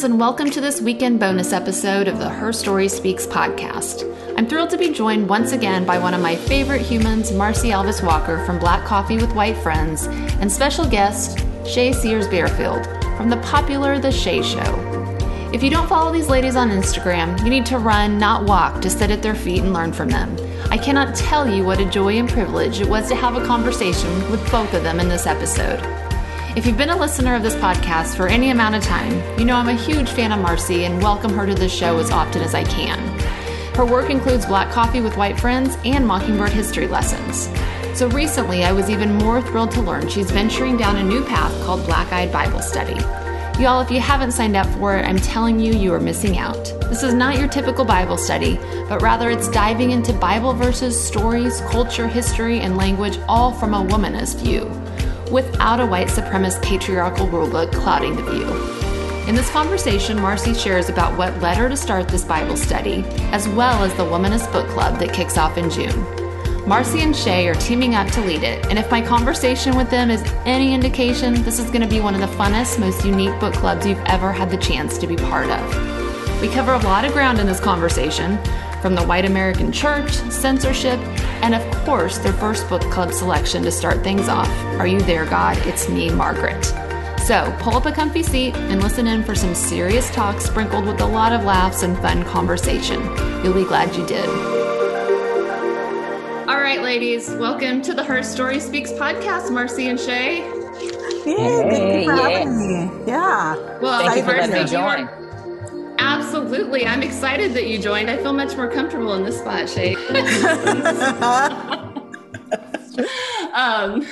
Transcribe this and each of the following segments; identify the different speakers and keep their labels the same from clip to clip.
Speaker 1: friends, and welcome to this weekend bonus episode of the Her Story Speaks podcast. I'm thrilled to be joined once again by one of my favorite humans, Marcie Alvis Walker from Black Coffee with White Friends, and special guest, Shay Sears Bearfield from the popular The Shay Show. If you don't follow these ladies on Instagram, you need to run, not walk, to sit at their feet and learn from them. I cannot tell you what a joy and privilege it was to have a conversation with both of them in this episode. If you've been a listener of this podcast for any amount of time, you know I'm a huge fan of Marcie and welcome her to the show as often as I can. Her work includes Black Coffee with White Friends and Mockingbird history lessons. So recently, I was even more thrilled to learn she's venturing down a new path called Black Eyed Bible Study. Y'all, if you haven't signed up for it, I'm telling you, you are missing out. This is not your typical Bible study, but rather it's diving into Bible verses, stories, culture, history, and language, all from a womanist view without a white supremacist patriarchal rulebook clouding the view. In this conversation, Marcie shares about what led her to start this Bible study, as well as the Womanist Book Club that kicks off in June. Marcie and Shay are teaming up to lead it, and if my conversation with them is any indication, this is going to be one of the funnest, most unique book clubs you've ever had the chance to be part of. We cover a lot of ground in this conversation, from the white American church, censorship, and of course, their first book club selection to start things off Are You There, God? It's Me, Margaret. So pull up a comfy seat and listen in for some serious talk sprinkled with a lot of laughs and fun conversation. You'll be glad you did. All right, ladies, welcome to the Her Story Speaks podcast, Marcie and Shay.
Speaker 2: Yeah, hey, thank you for yeah. having me. Yeah.
Speaker 1: Well,
Speaker 3: thank you for letting me join.
Speaker 1: Absolutely. I'm excited that you joined. I feel much more comfortable in this spot, Shay. um,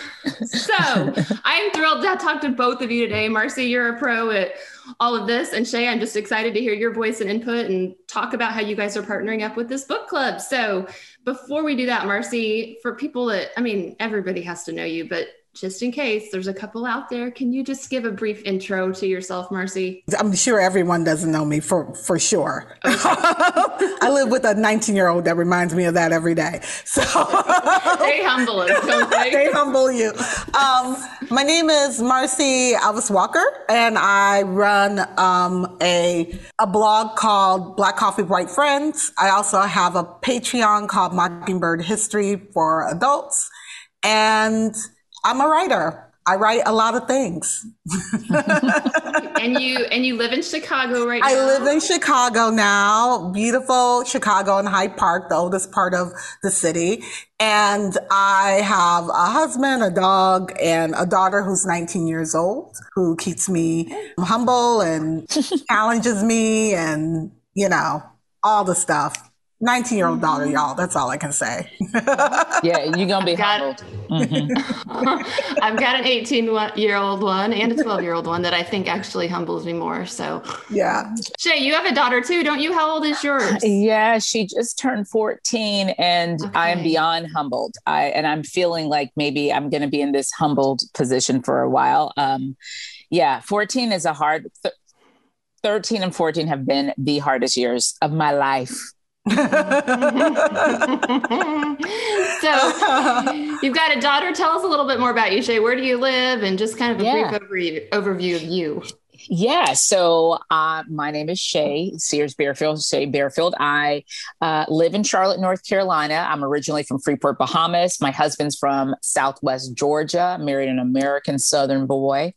Speaker 1: so I'm thrilled to talk to both of you today. Marcie, you're a pro at all of this. And Shay, I'm just excited to hear your voice and input and talk about how you guys are partnering up with this book club. So before we do that, Marcie, for people that, I mean, everybody has to know you, but just in case there's a couple out there, can you just give a brief intro to yourself, Marcie?
Speaker 2: I'm sure everyone doesn't know me for, for sure. Okay. I live with a 19 year old that reminds me of that every day. So
Speaker 1: they humble us, they?
Speaker 2: they humble you. Um, my name is Marcie Alvis Walker, and I run um, a, a blog called Black Coffee White Friends. I also have a Patreon called Mockingbird History for Adults. And I'm a writer. I write a lot of things.
Speaker 1: and you and you live in Chicago right now.
Speaker 2: I live in Chicago now. Beautiful Chicago in Hyde Park, the oldest part of the city. And I have a husband, a dog, and a daughter who's 19 years old, who keeps me humble and challenges me and, you know, all the stuff. 19 year old daughter, y'all. That's all I can say.
Speaker 3: yeah, you're going to be humbled.
Speaker 1: Mm-hmm. I've got an 18 year old one and a 12 year old one that I think actually humbles me more. So,
Speaker 2: yeah.
Speaker 1: Shay, you have a daughter too, don't you? How old is yours?
Speaker 3: Yeah, she just turned 14 and okay. I am beyond humbled. I and I'm feeling like maybe I'm going to be in this humbled position for a while. Um, yeah, 14 is a hard. Th- 13 and 14 have been the hardest years of my life so
Speaker 1: you've got a daughter. Tell us a little bit more about you, Shay. Where do you live? And just kind of a yeah. brief overview of you.
Speaker 3: Yeah. So uh, my name is Shay Sears Bearfield. Shay Bearfield. I uh, live in Charlotte, North Carolina. I'm originally from Freeport, Bahamas. My husband's from Southwest Georgia. Married an American Southern boy,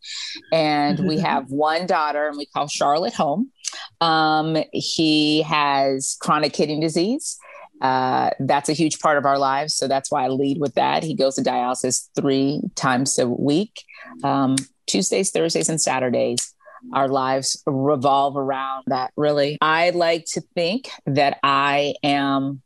Speaker 3: and we have one daughter, and we call Charlotte home. Um, he has chronic kidney disease. Uh, that's a huge part of our lives. So that's why I lead with that. He goes to dialysis three times a week um, Tuesdays, Thursdays, and Saturdays. Our lives revolve around that, really. I like to think that I am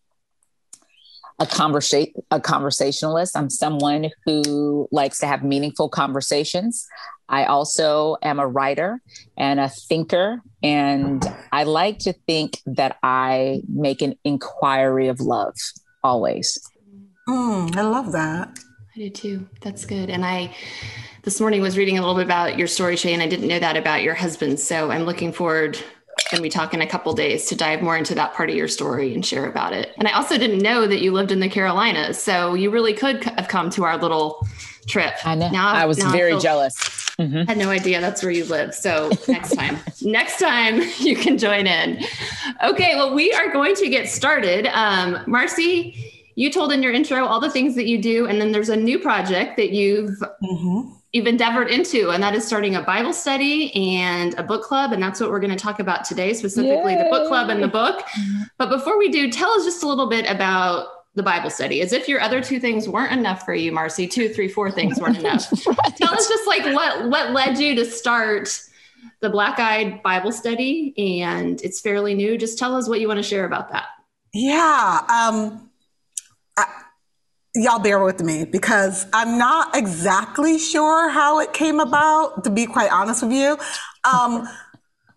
Speaker 3: a conversa- a conversationalist. I'm someone who likes to have meaningful conversations. I also am a writer and a thinker, and I like to think that I make an inquiry of love always.
Speaker 2: Mm, I love that.
Speaker 1: I do too. That's good. And I this morning was reading a little bit about your story, Shay, and I didn't know that about your husband. So I'm looking forward and we talk in a couple days to dive more into that part of your story and share about it. And I also didn't know that you lived in the Carolinas, so you really could have come to our little trip.
Speaker 3: I know. Now, I was very I feel, jealous.
Speaker 1: Mm-hmm. I had no idea that's where you live. So next time, next time you can join in. Okay, well, we are going to get started. Um, Marcie, you told in your intro all the things that you do, and then there's a new project that you've mm-hmm. you've endeavored into, and that is starting a Bible study and a book club, and that's what we're going to talk about today, specifically Yay. the book club and the book. But before we do, tell us just a little bit about the Bible study, as if your other two things weren't enough for you, Marcie. Two, three, four things weren't enough. right. Tell us just like what what led you to start the Black Eyed Bible Study, and it's fairly new. Just tell us what you want to share about that.
Speaker 2: Yeah. Um, I, y'all bear with me because I'm not exactly sure how it came about, to be quite honest with you. Um,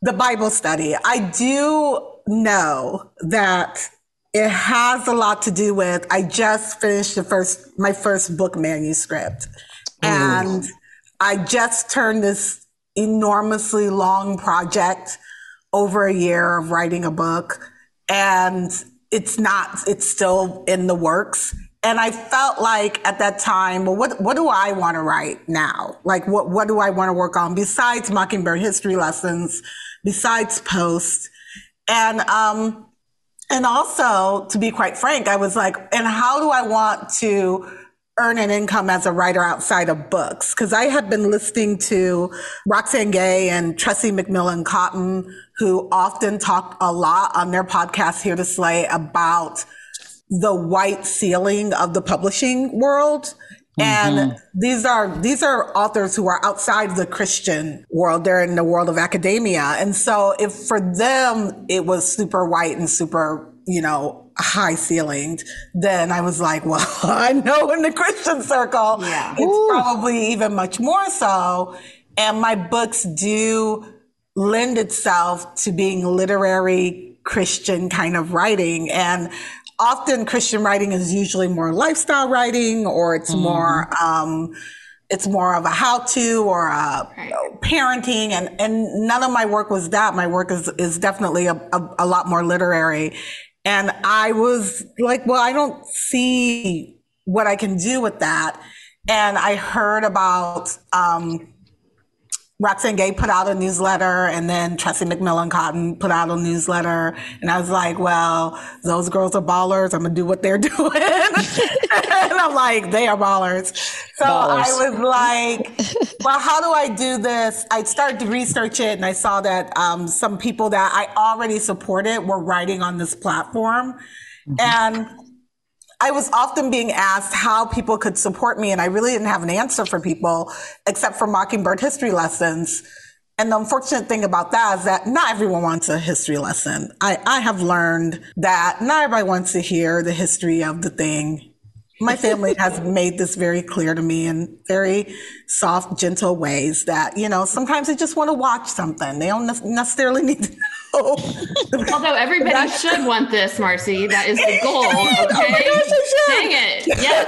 Speaker 2: the Bible study. I do know that it has a lot to do with I just finished the first my first book manuscript. And I just turned this enormously long project over a year of writing a book and it's not it's still in the works and I felt like at that time, well, what, what do I want to write now? Like, what, what do I want to work on besides Mockingbird history lessons, besides Post? And, um, and also, to be quite frank, I was like, and how do I want to earn an income as a writer outside of books? Because I had been listening to Roxane Gay and Tressie McMillan Cottom, who often talk a lot on their podcast Hear to Slay about the white ceiling of the publishing world. And mm-hmm. these are these are authors who are outside the Christian world. They're in the world of academia. And so if for them it was super white and super, you know, high ceilinged, then I was like, well, I know in the Christian circle, yeah. it's Ooh. probably even much more so. And my books do lend itself to being literary Christian kind of writing. And often Christian writing is usually more lifestyle writing or it's mm-hmm. more, um, it's more of a how to or a right. parenting and, and none of my work was that. My work is, is definitely a, a, a lot more literary. And I was like, well, I don't see what I can do with that. And I heard about, um, Roxane Gay put out a newsletter and then Tressie McMillan Cottom put out a newsletter. And I was like, well, those girls are ballers. I'm going to do what they're doing. and I'm like, they are ballers. So ballers. I was like, well, how do I do this? I started to research it and I saw that um, some people that I already supported were writing on this platform. Mm-hmm. And I was often being asked how people could support me, and I really didn't have an answer for people except for Mockingbird history lessons. And the unfortunate thing about that is that not everyone wants a history lesson. I, I have learned that not everybody wants to hear the history of the thing. My family has made this very clear to me in very soft, gentle ways that, you know, sometimes they just want to watch something. They don't necessarily need to know.
Speaker 1: Although everybody should want this, Marcie. That is the goal. Oh okay.
Speaker 2: Oh Dang it. Yes.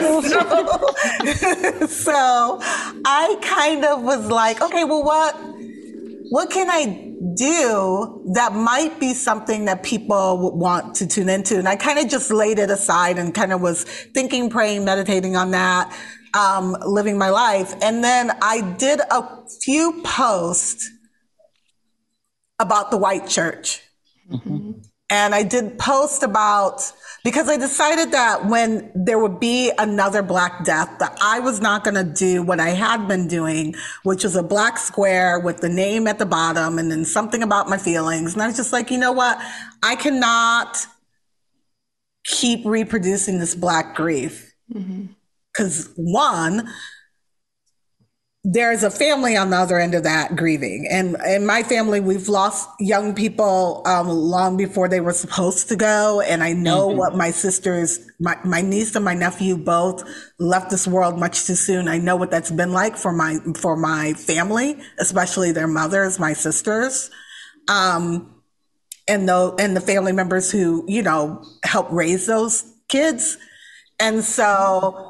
Speaker 2: So, so I kind of was like, okay, well, what, what can I do that might be something that people would want to tune into? And I kind of just laid it aside and kind of was thinking, praying, meditating on that, um, living my life. And then I did a few posts about the white church. Mm-hmm. And I did post about, because I decided that when there would be another black death, that I was not going to do what I had been doing, which was a black square with the name at the bottom and then something about my feelings. And I was just like, you know what? I cannot keep reproducing this black grief. Because mm-hmm. one, there's a family on the other end of that grieving. And in my family, we've lost young people um, long before they were supposed to go. And I know mm-hmm. what my sisters, my, my niece and my nephew both left this world much too soon. I know what that's been like for my, for my family, especially their mothers, my sisters. Um, and the, and the family members who, you know, help raise those kids. And so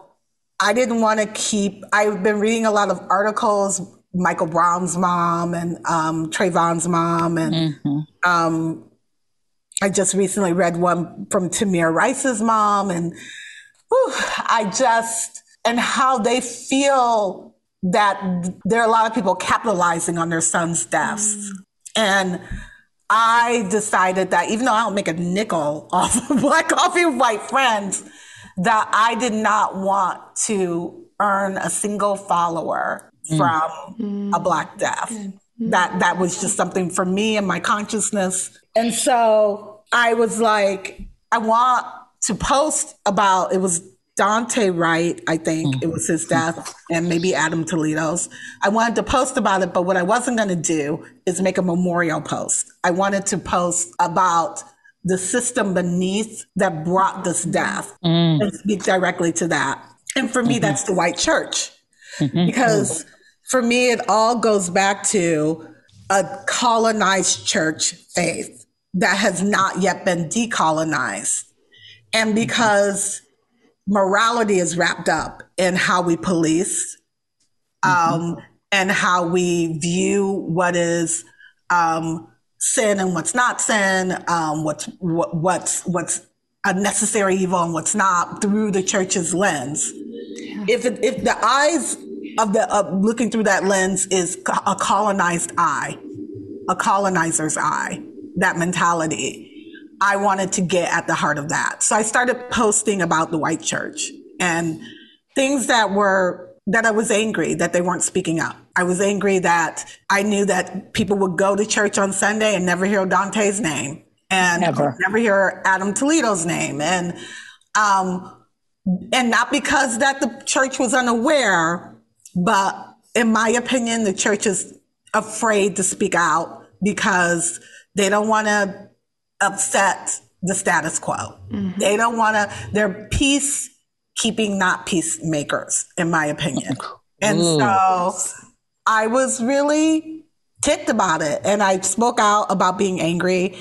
Speaker 2: I didn't want to keep, I've been reading a lot of articles, Michael Brown's mom and um, Trayvon's mom. And mm-hmm. um, I just recently read one from Tamir Rice's mom. And whew, I just, and how they feel that there are a lot of people capitalizing on their son's deaths. Mm. And I decided that even though I don't make a nickel off of black coffee with white friends, that I did not want to earn a single follower mm. from mm. a black death. Mm. That that was just something for me and my consciousness. And so I was like, I want to post about it was Daunte Wright, I think mm-hmm. it was his death, and maybe Adam Toledo's. I wanted to post about it, but what I wasn't going to do is make a memorial post. I wanted to post about the system beneath that brought this death mm. and speak directly to that. And for me, mm-hmm. that's the white church. Mm-hmm. Because for me, it all goes back to a colonized church faith that has not yet been decolonized. And because morality is wrapped up in how we police um, mm-hmm. and how we view what is um, sin and what's not sin, um, what's what, what's what's a necessary evil and what's not through the church's lens. Yeah. If it, if the eyes of the of looking through that lens is a colonized eye, a colonizer's eye, that mentality I wanted to get at the heart of that. So I started posting about the white church and things that were that I was angry that they weren't speaking up. I was angry that I knew that people would go to church on Sunday and never hear Daunte's name and never, never hear Adam Toledo's name. And, um, and not because that the church was unaware, but in my opinion, the church is afraid to speak out because they don't want to upset the status quo. Mm-hmm. They don't want to, they're peace keeping, not peacemakers, in my opinion. And Ooh. so I was really ticked about it. And I spoke out about being angry.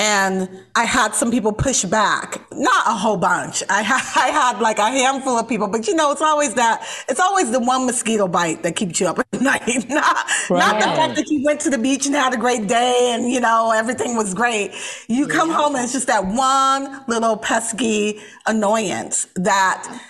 Speaker 2: And I had some people push back, not a whole bunch. I, ha- I had like a handful of people, but you know, it's always that, it's always the one mosquito bite that keeps you up at night. not, right. not the fact that you went to the beach and had a great day and, you know, everything was great. You come yeah. home and it's just that one little pesky annoyance that,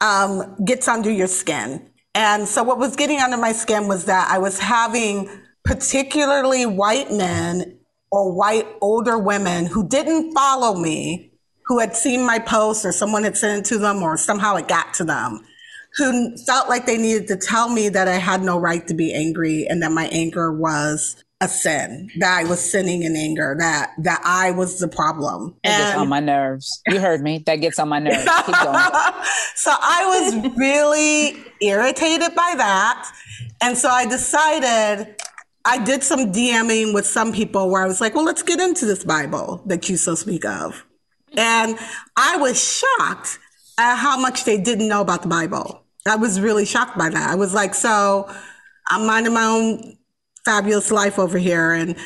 Speaker 2: um, gets under your skin. And so what was getting under my skin was that I was having particularly white men or white older women who didn't follow me, who had seen my post or someone had sent it to them or somehow it got to them, who felt like they needed to tell me that I had no right to be angry and that my anger was a sin, that I was sinning in anger, that that I was the problem.
Speaker 3: It gets on my nerves. You heard me. That gets on my nerves. Keep going.
Speaker 2: so I was really irritated by that. And so I decided I did some DMing with some people where I was like, well, let's get into this Bible that you so speak of. And I was shocked at how much they didn't know about the Bible. I was really shocked by that. I was like, so I'm minding my own fabulous life over here. And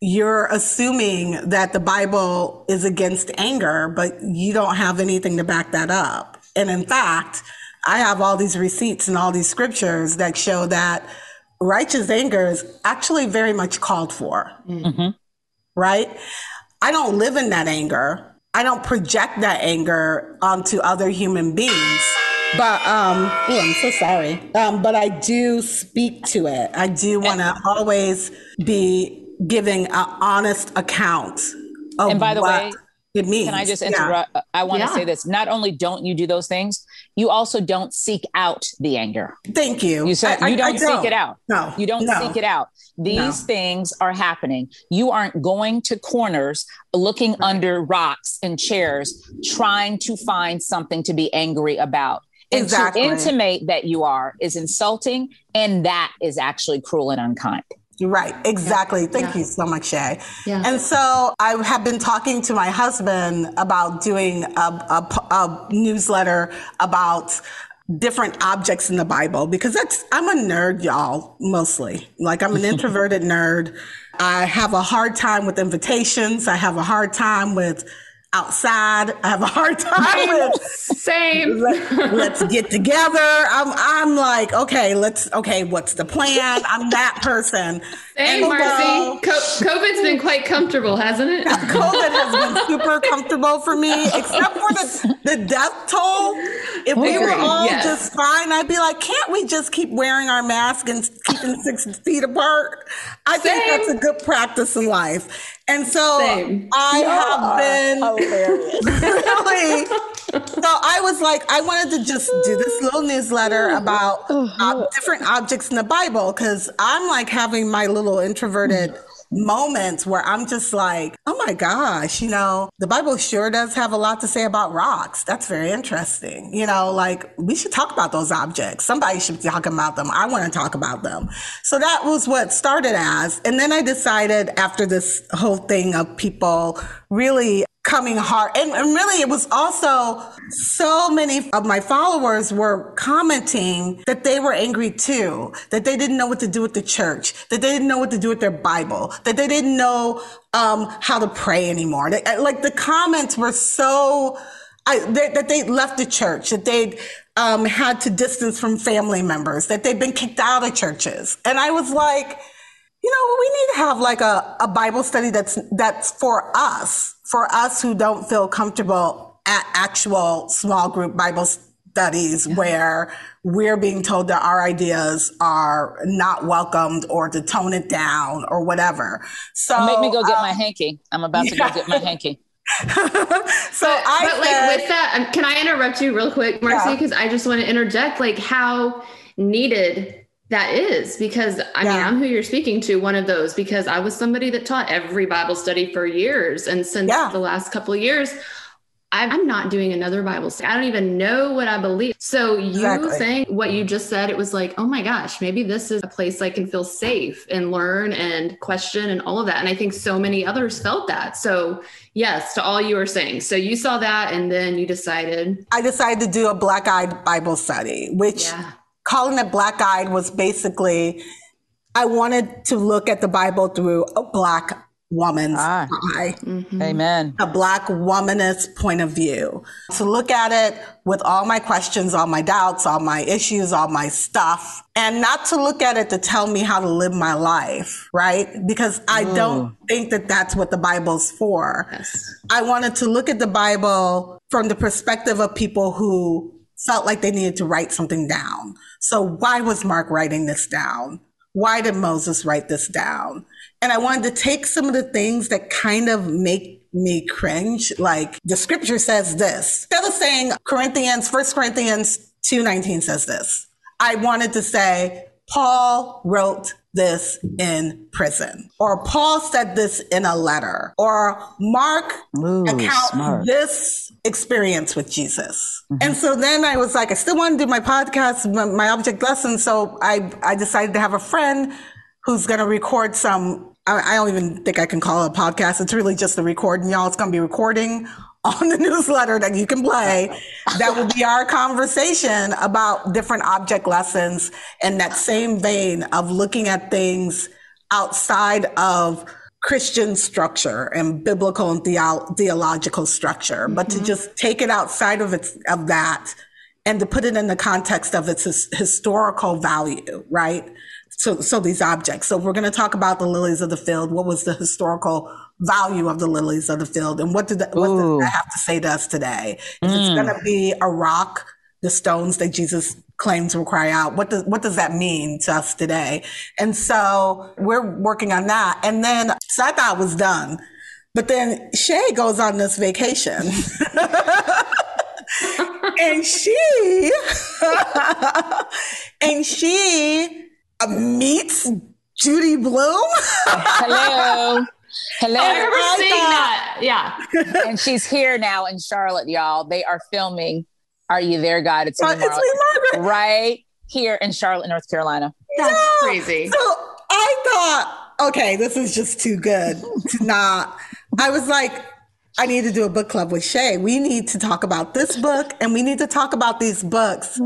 Speaker 2: you're assuming that the Bible is against anger, but you don't have anything to back that up. And in fact, I have all these receipts and all these scriptures that show that righteous anger is actually very much called for. Mm-hmm. Right? I don't live in that anger. I don't project that anger onto other human beings. But um, oh, I'm so sorry. Um, but I do speak to it. I do want to always be giving an honest account.
Speaker 3: and by the way, it means. Can I just interrupt? Yeah. I want to yeah. say this. Not only don't you do those things, you also don't seek out the anger.
Speaker 2: Thank you.
Speaker 3: You said I, you don't, don't, seek it out. No. You don't no. seek it out. These no. things are happening. You aren't going to corners looking right. under rocks and chairs trying to find something to be angry about. And exactly. to intimate that you are is insulting and that is actually cruel and unkind.
Speaker 2: Right, exactly. Yeah. Thank yeah. you so much, Shay. Yeah. And so I have been talking to my husband about doing a, a, a newsletter about different objects in the Bible because that's, I'm a nerd, y'all, mostly. Like I'm an introverted nerd. I have a hard time with invitations. I have a hard time with outside. I have a hard time with
Speaker 1: same.
Speaker 2: Let, us get together. I'm I'm like, okay, let's okay, what's the plan? I'm that person.
Speaker 1: Same, Marcie. Co- COVID's been quite comfortable, hasn't it?
Speaker 2: COVID has been super comfortable for me, except for the, the death toll, if we were all
Speaker 1: yes.
Speaker 2: just fine, I'd be like, can't we just keep wearing our mask and keeping six feet apart? I think that's a good practice in life. And so
Speaker 1: Same.
Speaker 2: I have been really. So I was like, I wanted to just do this little newsletter about uh, different objects in the Bible because I'm like having my little introverted moments where I'm just like, oh my gosh, you know, the Bible sure does have a lot to say about rocks. That's very interesting. You know, like we should talk about those objects. Somebody should talk about them. I want to talk about them. So that was what started as. And then I decided after this whole thing of people really coming hard. And, and really, it was also so many of my followers were commenting that they were angry too, that they didn't know what to do with the church, that they didn't know what to do with their Bible, that they didn't know um, how to pray anymore. They- like the comments were so. I, that, that they left the church, that they'd um, had to distance from family members, that they'd been kicked out of churches. And I was like, you know, we need to have like a, a Bible study that's that's for us, for us who don't feel comfortable at actual small group Bible studies where we're being told that our ideas are not welcomed or to tone it down or whatever. So
Speaker 3: Make me go get
Speaker 2: uh,
Speaker 3: my hanky. I'm about to go get my hanky.
Speaker 2: so
Speaker 1: But,
Speaker 2: I
Speaker 1: but like with that, um, can I interrupt you real quick, Marcie?
Speaker 2: Yeah.
Speaker 1: Because I just want to interject, like how needed that is. Because I mean, I'm who you're speaking to, one of those. Because I was somebody that taught every Bible study for years, and since
Speaker 2: Yeah.
Speaker 1: the last couple of years. I'm I'm not doing another Bible study. I don't even know what I believe. So you
Speaker 2: Exactly.
Speaker 1: saying what you just said, it was like, oh my gosh, maybe this is a place I can feel safe and learn and question and all of that. And I think so many others felt that. So yes, to all you were saying. So you saw that and then you decided,
Speaker 2: I decided to do a black eyed Bible study, which
Speaker 1: yeah,
Speaker 2: calling it black eyed was basically I wanted to look at the Bible through a black woman's
Speaker 3: Ah.
Speaker 2: eye,
Speaker 3: Amen.
Speaker 2: a black womanist point of view. To look at it with all my questions, all my doubts, all my issues, all my stuff, and not to look at it to tell me how to live my life, right? Because I don't think that that's what the Bible's for.
Speaker 1: yes.
Speaker 2: I wanted to look at the Bible from the perspective of people who felt like they needed to write something down. So why was Mark writing this down? Why did Moses write this down? And I wanted to take some of the things that kind of make me cringe. Like the scripture says this. Instead of saying Corinthians, First Corinthians 2.19 says this. I wanted to say, Paul wrote this in prison, or Paul said this in a letter, or Mark
Speaker 3: Ooh,
Speaker 2: accounts
Speaker 3: smart.
Speaker 2: this experience with Jesus. Mm-hmm. And so then I was like, I still want to do my podcast, my, my object lesson. So I, I decided to have a friend who's going to record some. I, I don't even think I can call it a podcast. It's really just a recording, y'all. It's going to be recording on the newsletter that you can play. That will be our conversation about different object lessons in that same vein of looking at things outside of Christian structure and biblical and theo- theological structure, but to mm-hmm. just take it outside of its of that and to put it in the context of its his- historical value, right? So, so these objects. So we're going to talk about the lilies of the field. What was the historical value of the lilies of the field, and what did that, what does that have to say to us today? If it's going to be a rock, the stones that Jesus claims will cry out. What does what does that mean to us today? And so we're working on that. And then so I thought it was done. But then Shay goes on this vacation. and she and she uh, meets Judy Blume.
Speaker 3: Hello.
Speaker 1: I
Speaker 3: Hello.
Speaker 1: remember
Speaker 2: I
Speaker 1: seeing that. Yeah.
Speaker 3: and she's here now in Charlotte, y'all. They are filming Are You There, God? It's me,
Speaker 2: Uh, it's me,
Speaker 3: Margaret.
Speaker 2: Margaret.
Speaker 3: Right here in Charlotte, North Carolina.
Speaker 1: That's
Speaker 2: Yeah.
Speaker 1: crazy.
Speaker 2: So I thought, okay, this is just too good to not. I was like, I need to do a book club with Shay. We need to talk about this book and we need to talk about these books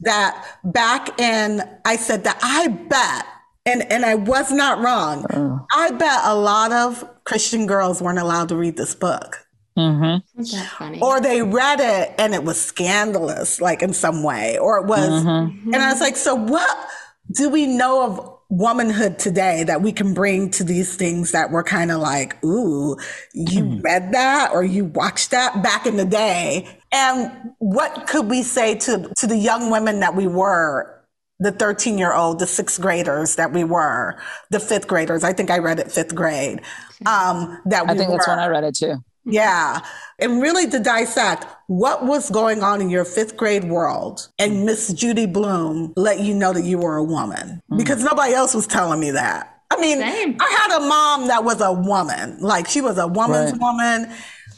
Speaker 2: that back in, I said that I bet, and, and I was not wrong. Mm. I bet a lot of Christian girls weren't allowed to read this book.
Speaker 3: Mm-hmm.
Speaker 1: Isn't that funny?
Speaker 2: Or they read it and it was scandalous, like in some way, or it was, mm-hmm. Mm-hmm. and I was like, so what do we know of womanhood today that we can bring to these things that were kind of like, ooh, you mm. read that or you watched that back in the day? And what could we say to, to the young women that we were the 13 year old, the sixth graders that we were, the fifth graders. I think I read it fifth grade. Um, that we
Speaker 3: I think
Speaker 2: were.
Speaker 3: that's when I read it too.
Speaker 2: Yeah. And really to dissect what was going on in your fifth grade world and Miss Judy Blume let you know that you were a woman because nobody else was telling me that. I mean,
Speaker 1: Same.
Speaker 2: I had a mom that was a woman, like she was a woman's
Speaker 3: Right.
Speaker 2: woman,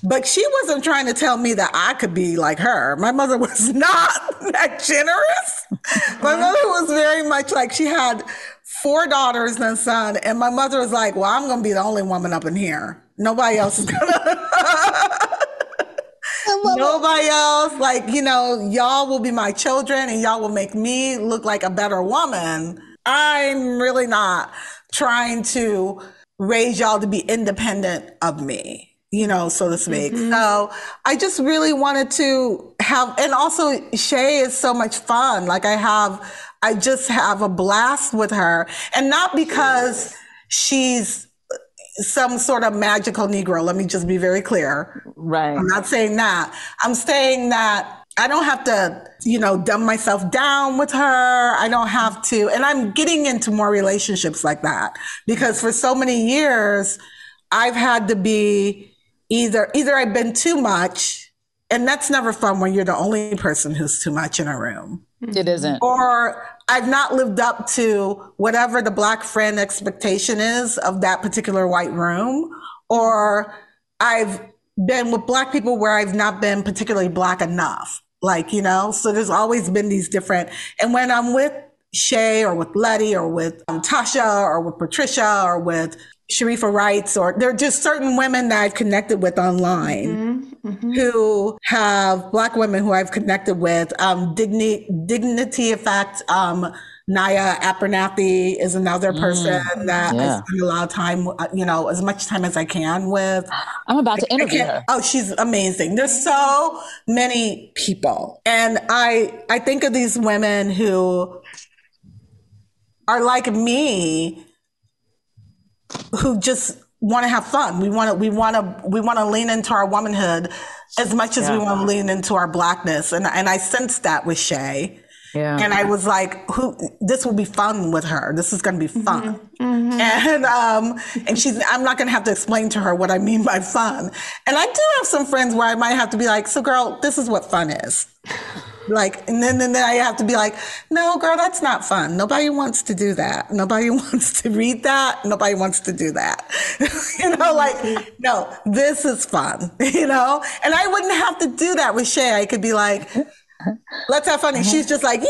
Speaker 2: but she wasn't trying to tell me that I could be like her. My mother was not that generous. My uh-huh. mother was very much like she had four daughters and a son, and my mother was like, "Well, I'm going to be the only woman up in here. Nobody else is going to." Nobody else, like, you know, y'all will be my children and y'all will make me look like a better woman. I'm really not trying to raise y'all to be independent of me, you know, so to speak. Mm-hmm. So I just really wanted to have, and also Shay is so much fun. Like I have, I just have a blast with her and not because she's some sort of magical Negro. Let me just be very clear.
Speaker 3: Right.
Speaker 2: I'm not saying that. I'm saying that I don't have to, you know, dumb myself down with her. I don't have to. And I'm getting into more relationships like that because for so many years, I've had to be either, either I've been too much, and that's never fun when you're the only person who's too much in a room
Speaker 3: It isn't.
Speaker 2: or I've not lived up to whatever the black friend expectation is of that particular white room, or I've been with black people where I've not been particularly black enough. Like, you know, so there's always been these different, and when I'm with Shay or with Letty or with um, Tasha or with Patricia or with Sharifa Wrights, or there are just certain women that I've connected with online who have black women who I've connected with. Um, Dignity, Dignity Effect, um, Naya Abernathy is another person that I spend a lot of time, uh, you know, as much time as I can with.
Speaker 3: I'm about to interview her.
Speaker 2: Oh, she's amazing. There's so many people. And I I think of these women who are like me who just want to have fun. We want to we want to we want to lean into our womanhood as much as we want to lean into our blackness. And and I sensed that with Shay.
Speaker 3: Yeah.
Speaker 2: And I was like, "Who? This will be fun with her. This is going to be fun." And um, and she's. I'm not going to have to explain to her what I mean by fun. And I do have some friends where I might have to be like, "So, girl, this is what fun is." Like, and then, and then I have to be like, "No, girl, that's not fun. Nobody wants to do that. Nobody wants to read that. Nobody wants to do that." you know, like, no, this is fun. You know, and I wouldn't have to do that with Shay. I could be like let's have fun. And she's just like, yay,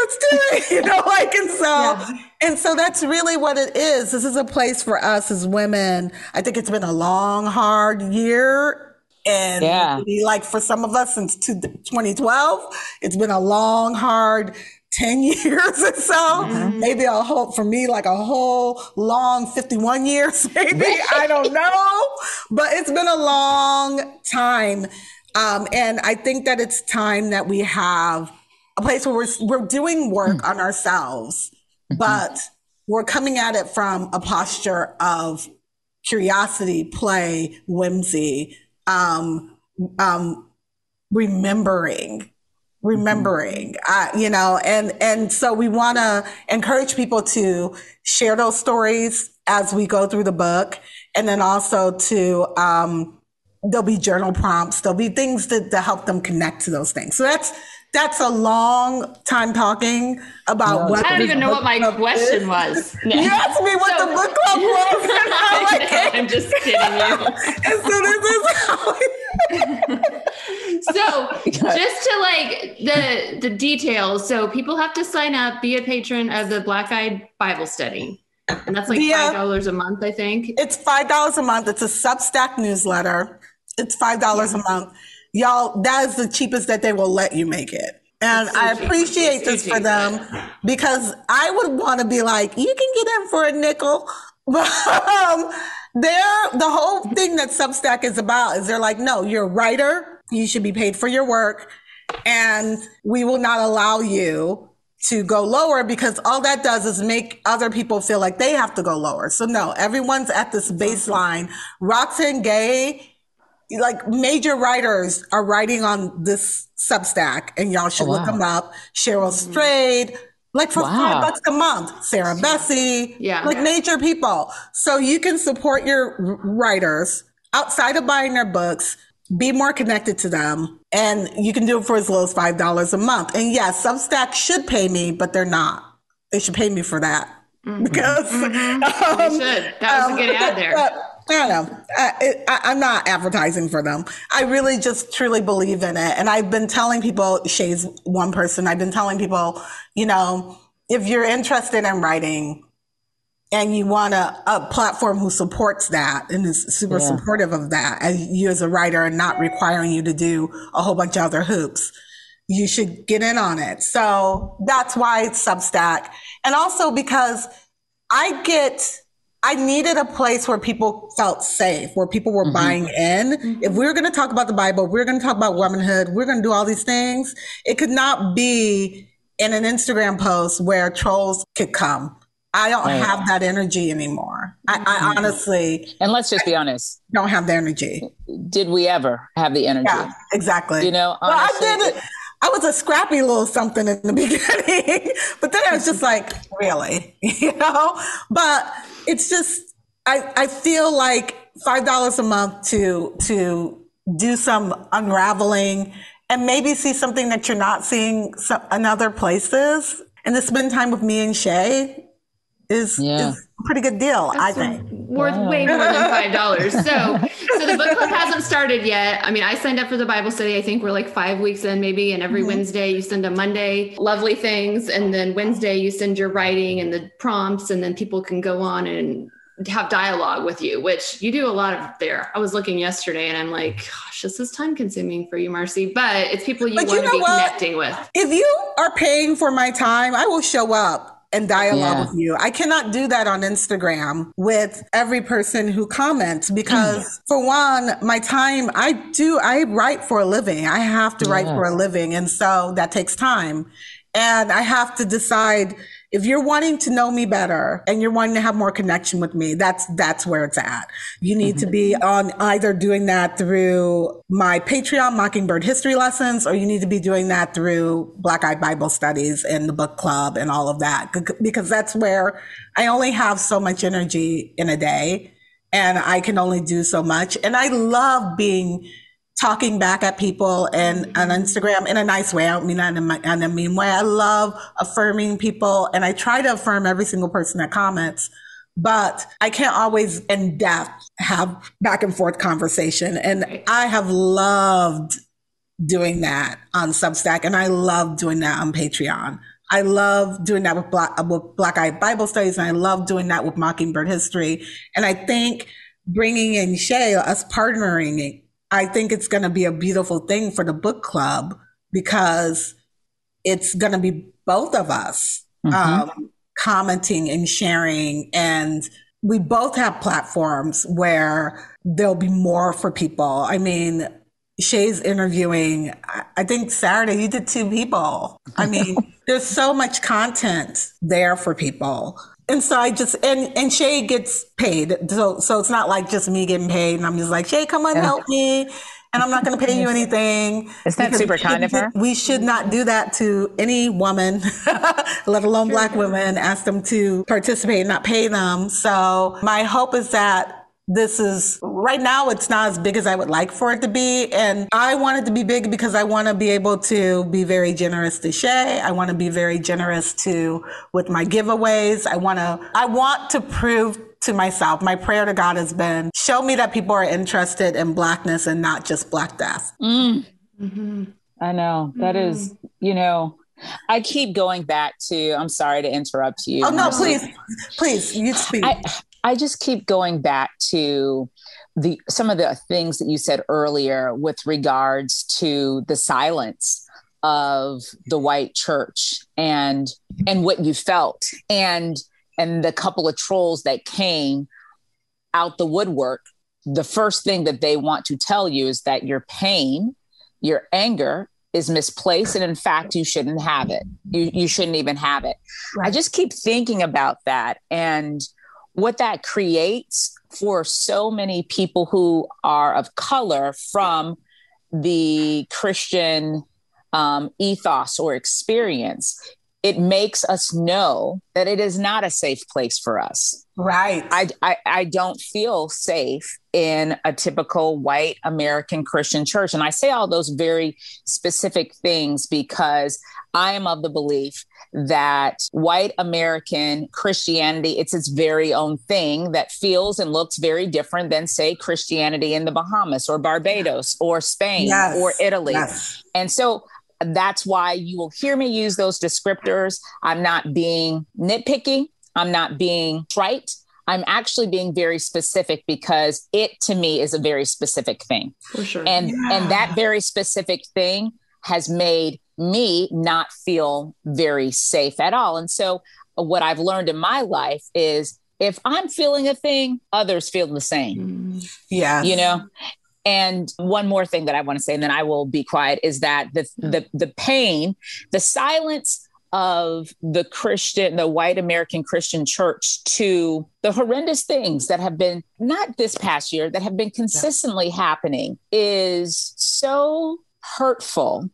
Speaker 2: let's do it. You know, like, and so, and so that's really what it is. This is a place for us as women. I think it's been a long, hard year. And
Speaker 3: Yeah.
Speaker 2: like for some of us since 2012, it's been a long, hard 10 years or so. Mm-hmm. Maybe a whole, for me, like a whole long 51 years, maybe. I don't know. But it's been a long time. Um, and I think that it's time that we have a place where we're, we're doing work mm. on ourselves, mm-hmm. but we're coming at it from a posture of curiosity, play, whimsy, um, um, remembering, remembering, uh, you know, and, and so we want to encourage people to share those stories as we go through the book. And then also to, um, there'll be journal prompts. There'll be things that, to help them connect to those things. So that's, that's a long time talking about
Speaker 3: No,
Speaker 2: what
Speaker 1: I don't even know what my question
Speaker 2: is.
Speaker 1: was.
Speaker 2: You asked me what
Speaker 1: So-
Speaker 2: the book club was, and I'm like,
Speaker 1: I'm just kidding you.
Speaker 2: so this is
Speaker 1: So just to like the the details, so people have to sign up, be a patron of the Black Eyed Bible Study. And that's like
Speaker 2: Yeah.
Speaker 1: five dollars a month, I think.
Speaker 2: It's five dollars a month. It's a Substack newsletter. It's five dollars a month. Y'all, that is the cheapest that they will let you make it. And I appreciate
Speaker 1: It's
Speaker 2: this for them because I would want to be like, you can get in for a nickel. But um, they're, the whole thing that Substack is about is they're like, no, you're a writer. You should be paid for your work. And we will not allow you to go lower because all that does is make other people feel like they have to go lower. So no, everyone's at this baseline. Roxane Gay like major writers are writing on this Substack, and y'all should
Speaker 3: Oh,
Speaker 2: look them up. Cheryl mm-hmm. Strayed, like for
Speaker 3: Wow.
Speaker 2: five bucks a month. Sarah Bessey,
Speaker 1: Yeah.
Speaker 2: like major people. So you can support your writers outside of buying their books. Be more connected to them, and you can do it for as low as five dollars a month. And yes, Substack should pay me, but they're not. They should pay me for that mm-hmm. because mm-hmm.
Speaker 1: Um, They
Speaker 2: um,
Speaker 1: should. That was a good um, ad there.
Speaker 2: but, I don't know. I, I, I'm not advertising for them. I really just truly believe in it. And I've been telling people, Shay's one person, I've been telling people, you know, if you're interested in writing and you want a, a platform who supports that and is super
Speaker 3: Yeah.
Speaker 2: supportive of that, as you as a writer and not requiring you to do a whole bunch of other hoops, you should get in on it. So that's why it's Substack. And also because I get, I needed a place where people felt safe, where people were mm-hmm. buying in. Mm-hmm. If we were going to talk about the Bible, we are going to talk about womanhood, we're going to do all these things. It could not be in an Instagram post where trolls could come. I don't
Speaker 3: Right.
Speaker 2: have that energy anymore. I, I mm-hmm. honestly
Speaker 3: And let's just be honest.
Speaker 2: don't have the energy.
Speaker 3: Did we ever have the energy?
Speaker 2: Yeah, exactly.
Speaker 3: You know,
Speaker 2: well, I
Speaker 3: honestly,
Speaker 2: did it. I was a scrappy little something in the beginning, but then I was just like, really, you know. But it's just, I I feel like five dollars a month to to do some unraveling and maybe see something that you're not seeing in other places, and to spend time with me and Shay is,
Speaker 3: Yeah.
Speaker 2: is a pretty good deal, I think.
Speaker 1: worth way more than five dollars. So, so the book club hasn't started yet. I mean, I signed up for the Bible study. I think we're like five weeks in, maybe. And every mm-hmm. Wednesday you send a Monday lovely things, and then Wednesday you send your writing and the prompts, and then people can go on and have dialogue with you, which you do a lot of there. I was looking yesterday, and I'm like, gosh, this is time consuming for you, Marcie. But it's people you
Speaker 2: But you
Speaker 1: want to
Speaker 2: know
Speaker 1: be
Speaker 2: what?
Speaker 1: connecting with.
Speaker 2: if you are paying for my time, I will show up and dialogue
Speaker 3: Yeah.
Speaker 2: with you. I cannot do that on Instagram with every person who comments because for one, my time, I do, I write for a living. I have to write for a living. And so that takes time. And I have to decide if you're wanting to know me better and you're wanting to have more connection with me, that's that's where it's at. You need to be mm-hmm. on either doing that through my Patreon Mockingbird History Lessons, or you need to be doing that through Black Eye Bible Studies and the book club and all of that, because that's where I only have so much energy in a day, and I can only do so much. And I love being talking back at people and on Instagram in a nice way. I don't mean that in a, in a mean way. I love affirming people and I try to affirm every single person that comments, but I can't always in depth have back and forth conversation. And I have loved doing that on Substack and I love doing that on Patreon. I love doing that with Black, with Black Eye Bible Studies and I love doing that with Mockingbird History. And I think bringing in Shay, us partnering, I think it's going to be a beautiful thing for the book club because it's going to be both of us um, commenting and sharing. And we both have platforms where there'll be more for people. I mean, Shay's interviewing, I think Saturday you did two people. I mean, there's so much content there for people. And so I just and and Shay gets paid. So so it's not like just me getting paid and I'm just like, Shay, come on, help me. And I'm not gonna pay you anything.
Speaker 3: Isn't that super kind of her?
Speaker 2: We should not do that to any woman, let alone black women, ask them to participate and not pay them. So my hope is that this is right now it's not as big as I would like for it to be. And I want it to be big because I want to be able to be very generous to Shay. I want to be very generous to with my giveaways. I want to I want to prove to myself. My prayer to God has been show me that people are interested in blackness and not just black death. Mm. Mm-hmm.
Speaker 3: I know that is, mm-hmm. you know, I keep going back to. I'm sorry to interrupt you.
Speaker 2: Oh no, please, please, you speak.
Speaker 3: I I just keep going back to the some of the things that you said earlier with regards to the silence of the white church and and what you felt and and the couple of trolls that came out the woodwork. The first thing that they want to tell you is that your pain your anger is misplaced and in fact you shouldn't have it. You you shouldn't even have it. I just keep thinking about that and what that creates for so many people who are of color from the Christian um, ethos or experience, it makes us know that it is not a safe place for us.
Speaker 2: Right.
Speaker 3: I, I, I don't feel safe in a typical white American Christian church. And I say all those very specific things because I am of the belief that white American Christianity, it's its very own thing that feels and looks very different than, say, Christianity in the Bahamas or Barbados or Spain yes. or Italy. Yes. And so that's why you will hear me use those descriptors. I'm not being nitpicky. I'm not being trite. I'm actually being very specific because it to me is a very specific thing.
Speaker 1: For sure.
Speaker 3: And yeah. and that very specific thing has made me not feel very safe at all. And so, uh, what I've learned in my life is if I'm feeling a thing, others feel the same. Mm-hmm.
Speaker 2: Yeah.
Speaker 3: You know? And one more thing that I want to say, and then I will be quiet, is that the mm. the the pain, the silence of the Christian, the white American Christian church to the horrendous things that have been not this past year, that have been consistently yeah. happening is so hurtful.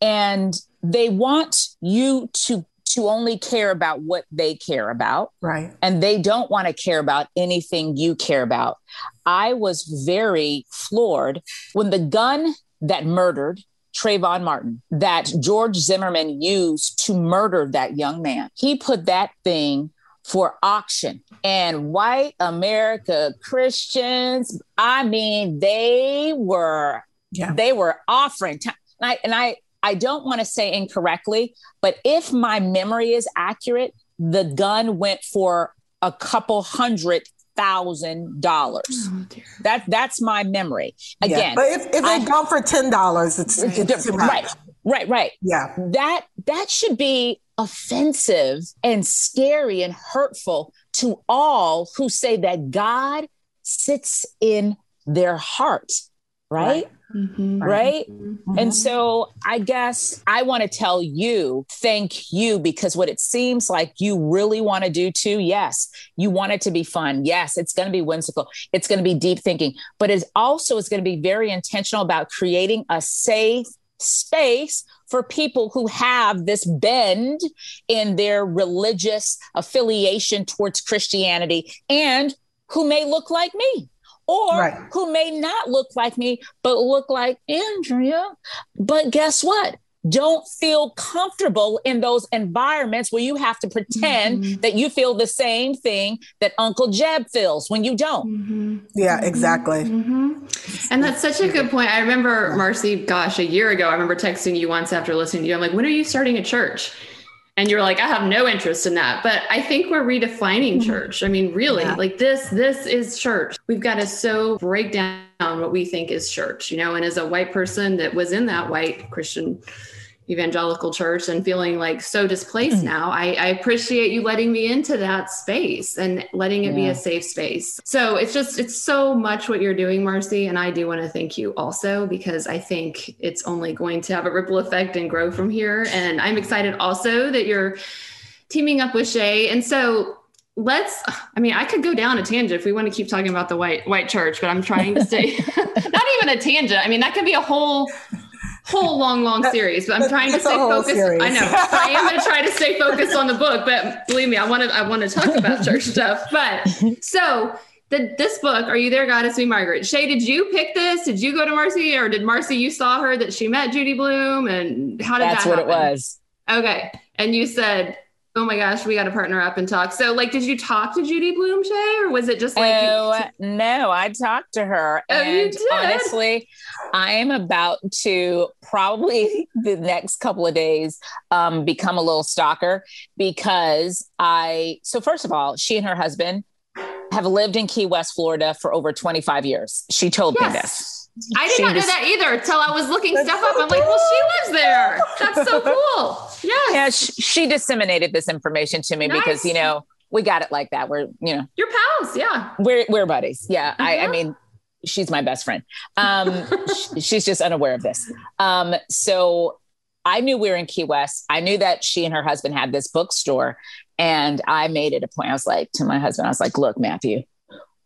Speaker 3: And they want you to to only care about what they care about.
Speaker 2: Right.
Speaker 3: And they don't want to care about anything you care about. I was very floored when the gun that murdered Trayvon Martin that George Zimmerman used to murder that young man. He put that thing for auction. And white America Christians, I mean, they were yeah. they were offering time. And I and I I don't want to say incorrectly, but if my memory is accurate, the gun went for a couple hundred thousand dollars. Oh, that that's my memory. Again, yeah,
Speaker 2: but if, if they go for ten dollars, it's, it's
Speaker 3: right, right, right.
Speaker 2: Yeah,
Speaker 3: that that should be offensive and scary and hurtful to all who say that God sits in their heart. Right? right. Mm-hmm. Right. Mm-hmm. And so I guess I want to tell you, thank you, because what it seems like you really want to do too. Yes, you want it to be fun. Yes, it's going to be whimsical. It's going to be deep thinking, but it also is going to be very intentional about creating a safe space for people who have this bend in their religious affiliation towards Christianity and who may look like me or right. who may not look like me, but look like Andrea. But guess what? Don't feel comfortable in those environments where you have to pretend mm-hmm. that you feel the same thing that Uncle Jeb feels when you don't.
Speaker 2: Mm-hmm. Yeah, exactly.
Speaker 1: Mm-hmm. And that's such a good point. I remember, Marcie, gosh, a year ago, I remember texting you once after listening to you. I'm like, when are you starting a church? And you're like i have no interest in that but i think we're redefining mm-hmm. church i mean really yeah. like this this is church we've got to so break down what we think is church you know and as a white person that was in that white christian evangelical church and feeling like so displaced mm. now. I, I, appreciate you letting me into that space and letting it yeah. be a safe space. So it's just, it's so much what you're doing, Marcie. And I do want to thank you also because I think it's only going to have a ripple effect and grow from here. And I'm excited also that you're teaming up with Shay. And so let's i mean i could go down a tangent if we want to keep talking about the white white church but i'm trying to stay not even a tangent i mean that could be a whole whole long, long series, but I'm trying to stay focused. Series. I know I am going to try to stay focused on the book, but believe me, I want to, I want to talk about church stuff. But so the, this book, Are You There, Goddess Me Margaret? Shay, did you pick this? Did you go to Marcie or did Marcie, you saw her that she met Judy Blume and how did
Speaker 3: That's
Speaker 1: that That's
Speaker 3: what it was.
Speaker 1: Okay. And you said, oh my gosh, we got to partner up and talk. So, like, did you talk to Judy Blume, Shay, or was it just like?
Speaker 3: Oh you- no, I talked to her,
Speaker 1: oh, and
Speaker 3: honestly, I am about to probably the next couple of days um, become a little stalker because I. So first of all, she and her husband have lived in Key West, Florida, for over twenty five years. She told yes. me this.
Speaker 1: I did not know that either until I was looking stuff so up. I'm cool. like, well, she lives there. That's so cool. Yes.
Speaker 3: Yeah, she, she disseminated this information to me nice. because, you know, we got it like that. We're, you know,
Speaker 1: your pals. Yeah.
Speaker 3: We're, we're buddies. Yeah. I, I uh-huh. mean, she's my best friend. Um, she's just unaware of this. Um, so I knew we were in Key West. I knew that she and her husband had this bookstore. And I made it a point. I was like, to my husband, I was like, look, Matthew,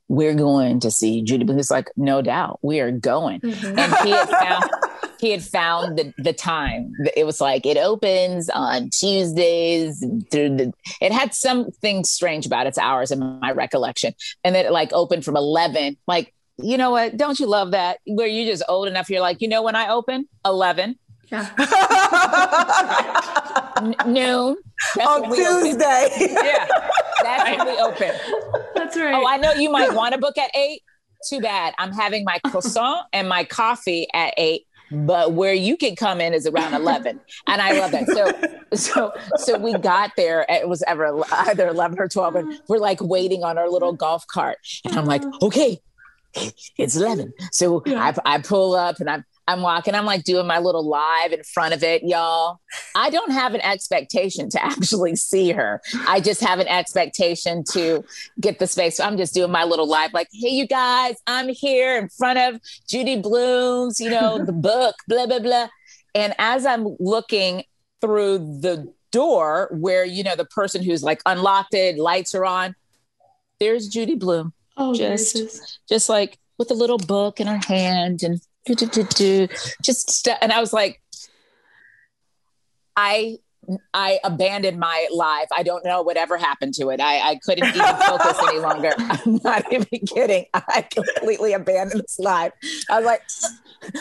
Speaker 3: we're going to see Judy Blume. He's like, no doubt, we are going. Mm-hmm. And he had found he had found the, the time. It was like it opens on Tuesdays through the it had something strange about its hours in my recollection. And then it like opened from eleven. Like, you know what? Don't you love that? Where you're just old enough, you're like, you know when I open? Eleven. Yeah. N- noon.
Speaker 2: That's on Tuesday.
Speaker 3: yeah. That's when we open.
Speaker 1: That's oh, right.
Speaker 3: Oh, I know you might want to book at eight. Too bad. I'm having my croissant and my coffee at eight but where you can come in is around 11 and i love that so so so we got there it was ever either 11 or 12 and we're like waiting on our little golf cart and i'm like uh-huh. okay it's 11 so I, I pull up and i'm I'm walking, I'm like doing my little live in front of it, y'all. I don't have an expectation to actually see her. I just have an expectation to get the space. So I'm just doing my little live, like, hey, you guys, I'm here in front of Judy Blume's, you know, the book, blah, blah, blah. And as I'm looking through the door where, you know, the person who's like unlocked it, lights are on, there's Judy Blume.
Speaker 1: Oh,
Speaker 3: just, just like with a little book in her hand and do, do, do, do. just st- and I was like, I I abandoned my live. I don't know whatever happened to it. I, I couldn't even focus any longer. I'm not even kidding. I completely abandoned this live. I was like,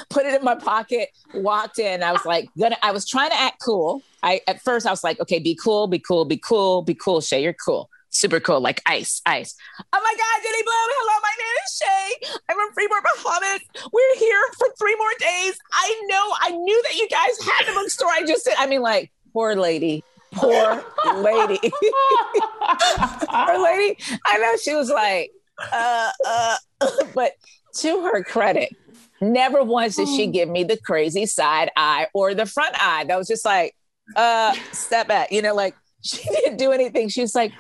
Speaker 3: put it in my pocket, walked in. I was like, gonna, I was trying to act cool. I at first I was like, okay, be cool, be cool, be cool, be cool, Shay, you're cool super cool, like ice, ice. Oh my God, Judy Blume. Hello, my name is Shay. I'm from Freeport, Bahamas. We're here for three more days. I know, I knew that you guys had the bookstore. I just said, I mean, like, poor lady. Poor lady. poor lady. I know she was like, uh, uh, but to her credit, never once did she oh. give me the crazy side eye or the front eye. That was just like, uh, step back, you know, like, she didn't do anything. She was like,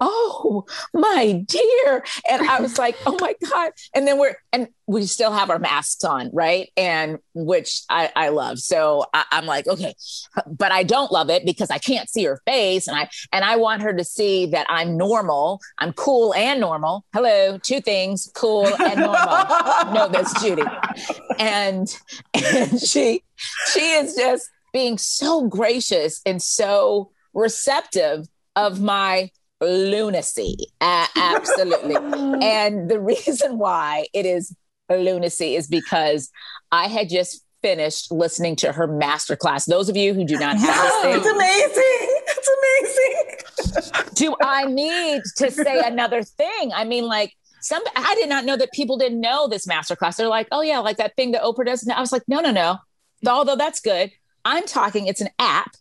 Speaker 3: "Oh, my dear," and I was like, "Oh my god!" And then we're and we still have our masks on, right? And which I, I love. So I, I'm like, okay, but I don't love it because I can't see her face, and I and I want her to see that I'm normal. I'm cool and normal. Hello, two things: cool and normal. no, that's Judy, and and she she is just being so gracious and so receptive of my lunacy. Uh, absolutely. and the reason why it is lunacy is because I had just finished listening to her masterclass. Those of you who do not have this thing,
Speaker 2: it's amazing. It's
Speaker 3: amazing. do I need to say another thing? I mean, like some I did not know that people didn't know this masterclass. They're like, oh yeah, like that thing that Oprah does. And I was like, no, no, no. Although that's good. I'm talking, it's an app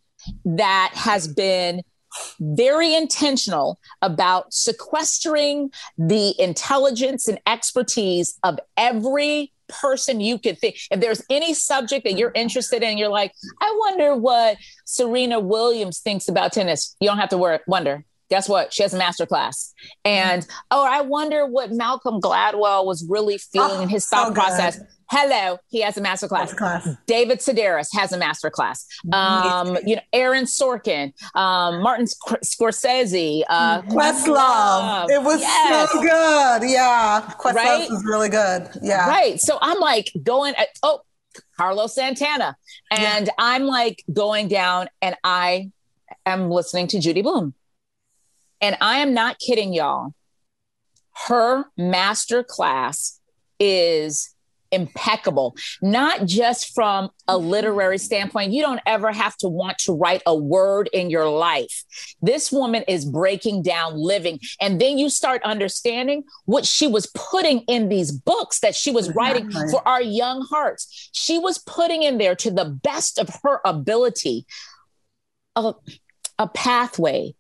Speaker 3: that has been very intentional about sequestering the intelligence and expertise of every person you could think. If there's any subject that you're interested in, you're like, I wonder what Serena Williams thinks about tennis. You don't have to worry, wonder. Guess what? She has a master class. And oh, I wonder what Malcolm Gladwell was really feeling oh, in his oh, thought so process. Hello, he has a master class. class. David Sedaris has a master class. Um, you know, Aaron Sorkin, um, Martin Scorsese, uh,
Speaker 2: Questlove. It was yes. so good. Yeah, Questlove right? was really good. Yeah,
Speaker 3: right. So I'm like going at oh, Carlos Santana, and yeah. I'm like going down, and I am listening to Judy Blume, and I am not kidding y'all. Her master class is impeccable, not just from a mm-hmm. literary standpoint. You don't ever have to want to write a word in your life. This woman is breaking down living. And then you start understanding what she was putting in these books that she was writing for our young hearts. She was putting in there to the best of her ability a, a pathway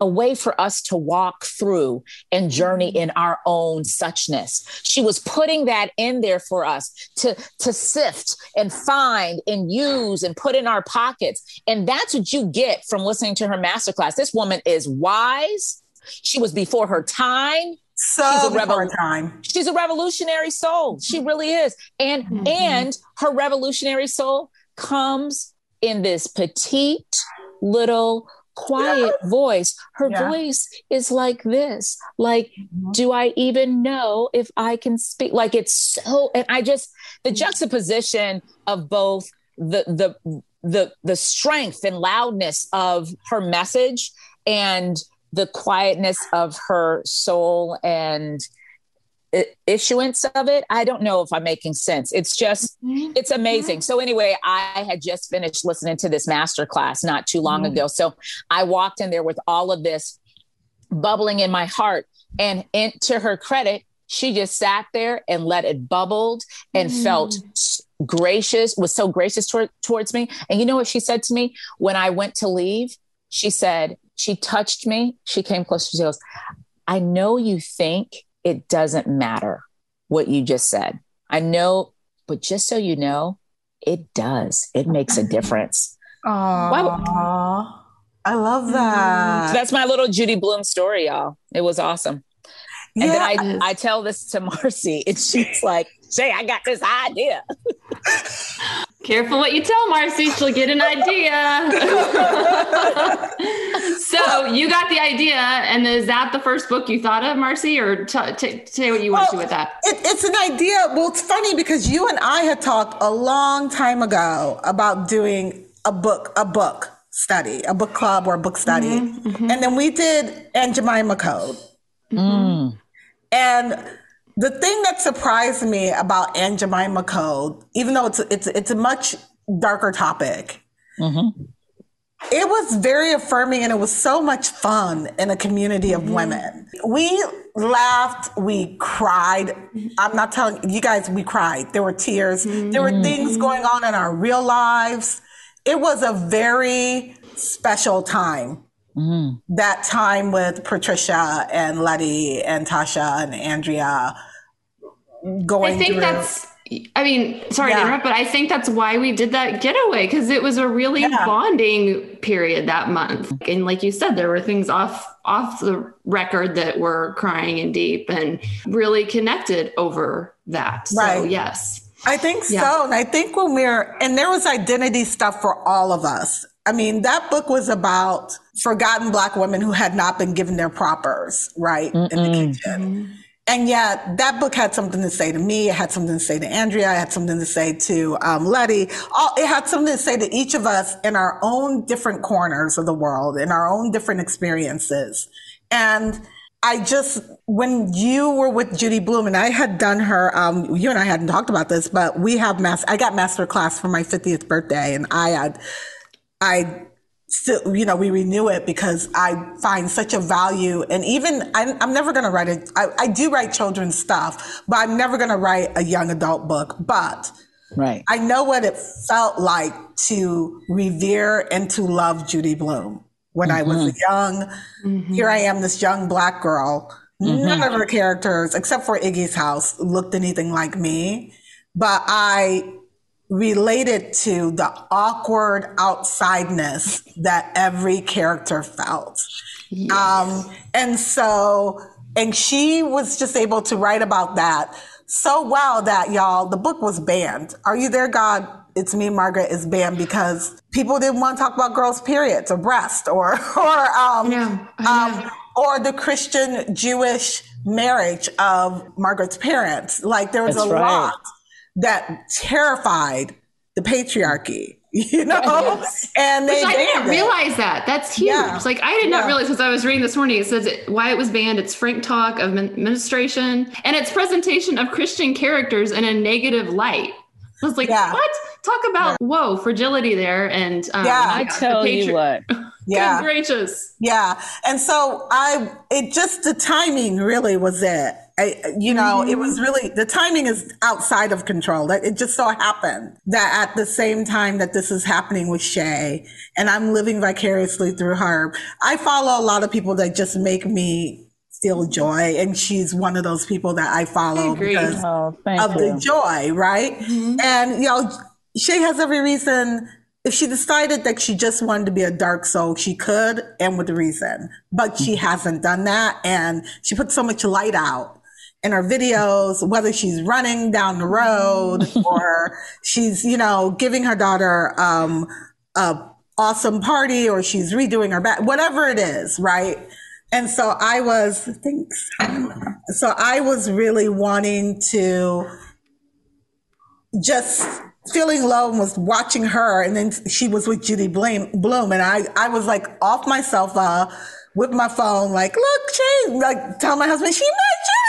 Speaker 3: a way for us to walk through and journey mm-hmm. in our own suchness. She was putting that in there for us to, to sift and find and use and put in our pockets. And that's what you get from listening to her masterclass. This woman is wise. She was before her time.
Speaker 2: So she's a revol- time.
Speaker 3: She's a revolutionary soul. She really is. And mm-hmm. and her revolutionary soul comes in this petite little quiet voice. Her yeah. voice is like this. Like, mm-hmm. do I even know if I can speak? Like it's so and I just the mm-hmm. juxtaposition of both the the the the strength and loudness of her message and the quietness of her soul and issuance of it i don't know if i'm making sense it's just mm-hmm. it's amazing so anyway i had just finished listening to this master class not too long mm-hmm. ago so i walked in there with all of this bubbling in my heart and in, to her credit she just sat there and let it bubbled and mm. felt gracious was so gracious toward, towards me and you know what she said to me when i went to leave she said she touched me she came close to. she goes i know you think it doesn't matter what you just said. I know, but just so you know, it does. It makes a difference.
Speaker 2: Aww. I love mm-hmm. that.
Speaker 3: So that's my little Judy Blume story, y'all. It was awesome. And yeah. then I, I tell this to Marcie, and she's like, Say, I got this idea.
Speaker 1: Careful what you tell Marcie, she'll get an idea. so you got the idea, and is that the first book you thought of, Marcie, or t- t- say what you well, want to do with that?
Speaker 2: It, it's an idea. Well, it's funny because you and I had talked a long time ago about doing a book, a book study, a book club or a book study, mm-hmm, mm-hmm. and then we did Aunt Jemima Code, mm. and the thing that surprised me about Aunt Jemima Code, even though it's it's it's a much darker topic, mm-hmm. it was very affirming and it was so much fun in a community of mm-hmm. women. We laughed, we cried. I'm not telling you guys, we cried. There were tears. Mm-hmm. There were things mm-hmm. going on in our real lives. It was a very special time. Mm-hmm. That time with Patricia and Letty and Tasha and Andrea going.
Speaker 1: I think
Speaker 2: through.
Speaker 1: that's. I mean, sorry yeah. to interrupt, but I think that's why we did that getaway because it was a really yeah. bonding period that month. And like you said, there were things off off the record that were crying and deep and really connected over that. Right. So yes.
Speaker 2: I think yeah. so. And I think when we're and there was identity stuff for all of us. I mean, that book was about forgotten black women who had not been given their propers, right? Mm-mm. In the kitchen. Mm-hmm. And yet that book had something to say to me. It had something to say to Andrea. It had something to say to um, Letty. All, it had something to say to each of us in our own different corners of the world, in our own different experiences. And I just, when you were with Judy Blume and I had done her, um, you and I hadn't talked about this, but we have mass, I got master class for my 50th birthday and I had, I still, you know, we renew it because I find such a value. And even I'm, I'm never going to write it. I do write children's stuff, but I'm never going to write a young adult book. But
Speaker 3: right.
Speaker 2: I know what it felt like to revere and to love Judy Blume when mm-hmm. I was mm-hmm. young. Mm-hmm. Here I am, this young black girl. Mm-hmm. None of her characters, except for Iggie's house, looked anything like me. But I related to the awkward outsideness that every character felt. Yes. Um, and so, and she was just able to write about that so well that y'all, the book was banned. Are You There, God? It's Me, Margaret is banned because people didn't want to talk about girls' periods or breast or, or, um, um, or the Christian Jewish marriage of Margaret's parents. Like there was That's a right. lot that terrified the patriarchy, you know? Yes. And
Speaker 1: Which I didn't realize that. That's huge. Yeah. Like I did not yeah. realize because I was reading this morning, it says it, why it was banned. It's frank talk of administration and its presentation of Christian characters in a negative light. I was like, yeah. what? Talk about whoa, fragility there. And
Speaker 3: um, yeah, I tell patri- you what.
Speaker 2: yeah.
Speaker 1: gracious.
Speaker 2: Yeah. And so I, it just, the timing really was it. I, you know, mm-hmm. it was really, the timing is outside of control. That it just so happened that at the same time that this is happening with Shay and I'm living vicariously through her, I follow a lot of people that just make me feel joy. And she's one of those people that I follow I because oh, of you. the joy, right? Mm-hmm. And, you know, Shay has every reason if she decided that she just wanted to be a dark soul, she could and with reason, but she mm-hmm. hasn't done that. And she put so much light out in her videos, whether she's running down the road or she's, you know, giving her daughter, um, a awesome party or she's redoing her back, whatever it is, right? And so I was, thanks. So I was really wanting to just feeling low and was watching her. And then she was with Judy Blume, Blume and I, I was like off my sofa with my phone, like, look, she, like, tell my husband, she met my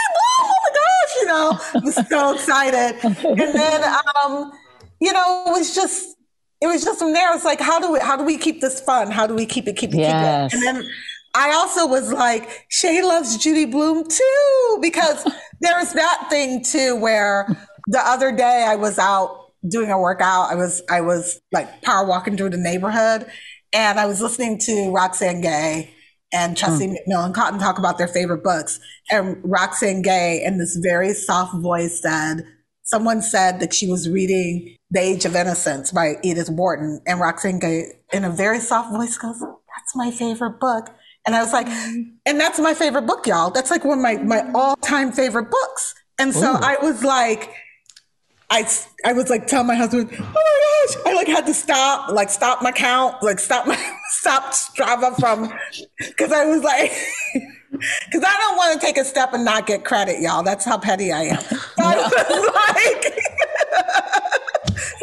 Speaker 2: gosh, you know, I was so excited. And then, um, you know, it was just, it was just from there. It's like, how do we, how do we keep this fun? How do we keep it, keep it,
Speaker 3: yes.
Speaker 2: keep it? And then I also was like, Shay loves Judy Blume too, because there's that thing too, where the other day I was out doing a workout. I was, I was like power walking through the neighborhood and I was listening to Roxane Gay and Tressie mm. McMillan Cottom talk about their favorite books. And Roxane Gay in this very soft voice said, someone said that she was reading The Age of Innocence by Edith Wharton. And Roxane Gay in a very soft voice goes, that's my favorite book. And I was like, and that's my favorite book, y'all. That's like one of my, my all time favorite books. And so Ooh. I was like, I, I was like telling my husband, oh my gosh, I like had to stop, like stop my count, like stop my, stop Strava from, cause I was like, cause I don't want to take a step and not get credit, y'all. That's how petty I am. So I was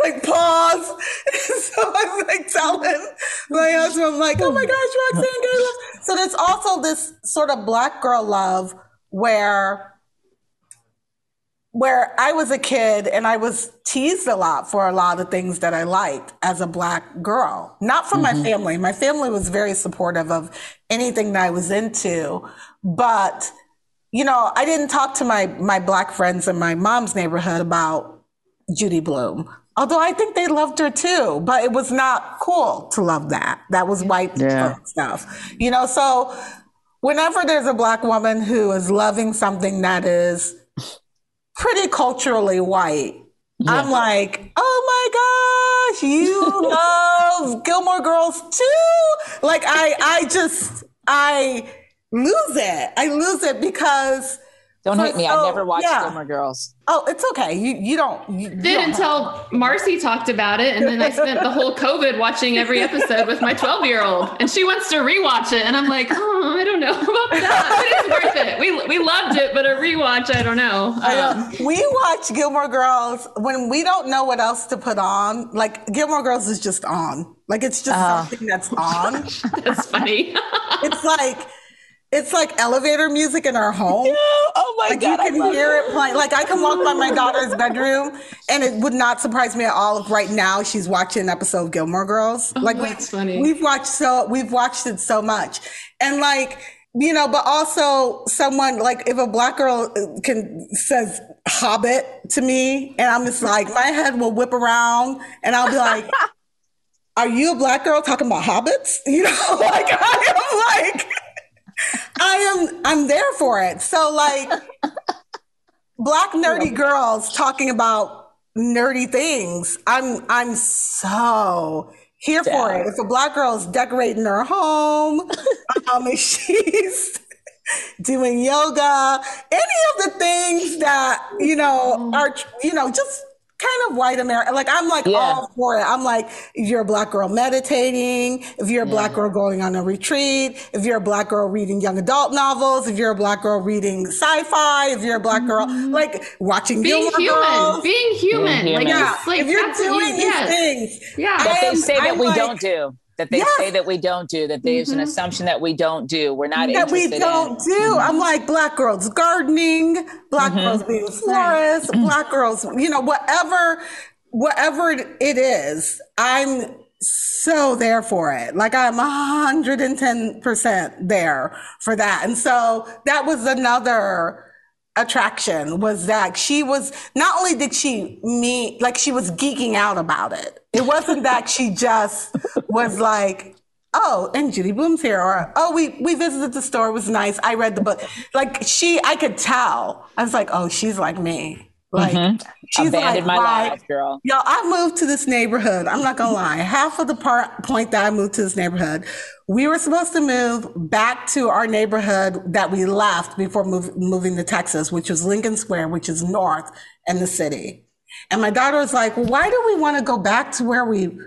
Speaker 2: like, like pause. so I was like telling my husband, I'm like, oh my gosh, Roxane Gay love. So there's also this sort of black girl love where where I was a kid and I was teased a lot for a lot of things that I liked as a black girl. Not from mm-hmm. my family. My family was very supportive of anything that I was into, but you know, I didn't talk to my my black friends in my mom's neighborhood about Judy Blume. Although I think they loved her too, but it was not cool to love that. That was white yeah. stuff. You know, so whenever there's a black woman who is loving something that is pretty culturally white. Yeah. I'm like, oh my gosh, you love Gilmore Girls too. Like I, I just, I lose it. I lose it because
Speaker 3: don't hate me. I never watched yeah. Gilmore Girls.
Speaker 2: Oh, it's okay. You you don't. You,
Speaker 1: Did don't until Marcie talked about it, and then I spent the whole COVID watching every episode with my 12 year old, and she wants to rewatch it, and I'm like, oh, I don't know about that. But it's worth it. We we loved it, but a rewatch, I don't know. Um,
Speaker 2: we watch Gilmore Girls when we don't know what else to put on. Like Gilmore Girls is just on. Like it's just uh, something that's on.
Speaker 1: that's funny.
Speaker 2: it's like it's like elevator music in our home.
Speaker 3: Yeah. Oh my god.
Speaker 2: like
Speaker 3: god!
Speaker 2: You can hear it. playing. Like I can walk by my daughter's bedroom, and it would not surprise me at all if right now she's watching an episode of Gilmore Girls.
Speaker 1: Oh,
Speaker 2: like
Speaker 1: that's we, funny.
Speaker 2: We've watched so we've watched it so much, and like you know, but also someone like if a black girl uh, can says Hobbit to me, and I'm just like my head will whip around, and I'll be like. Are you a black girl talking about hobbits? You know, like I am like I am I'm there for it. So like black nerdy girls talking about nerdy things. I'm I'm so here yeah. for it. If a black girl is decorating her home, um, if she's doing yoga, any of the things that, you know, are, you know, just kind of white America. Like I'm like yeah. all for it. I'm like, if you're a black girl meditating, if you're a yeah. black girl going on a retreat, if you're a black girl reading young adult novels, if you're a black girl reading sci-fi, if you're a black girl mm-hmm. like watching
Speaker 1: being
Speaker 2: human,
Speaker 1: girls. being human, being human. like, yeah. like
Speaker 2: if you're doing these yes. things,
Speaker 1: yeah,
Speaker 3: that they say that I'm we like, don't do that they yes. say that we don't do, that there's mm-hmm. an assumption that we don't do. We're not that we
Speaker 2: don't
Speaker 3: in.
Speaker 2: do. Mm-hmm. I'm like black girls gardening, black mm-hmm. girls being florists, black girls, you know, whatever, whatever it is. I'm so there for it. Like I'm 110% there for that. And so that was another attraction was that she was not only did she meet like she was geeking out about it. It wasn't that she just was like oh and judy blume's here or oh we we visited the store it was nice i read the book. Like she i could tell. I was like oh she's like me like mm-hmm.
Speaker 3: she's Abandoned like, my life, girl.
Speaker 2: Yo, I moved to this neighborhood. I'm not gonna lie. Half of the part point that I moved to this neighborhood, we were supposed to move back to our neighborhood that we left before move, moving to Texas, which was Lincoln Square, which is north in the city. And my daughter was like, why do we want to go back to where we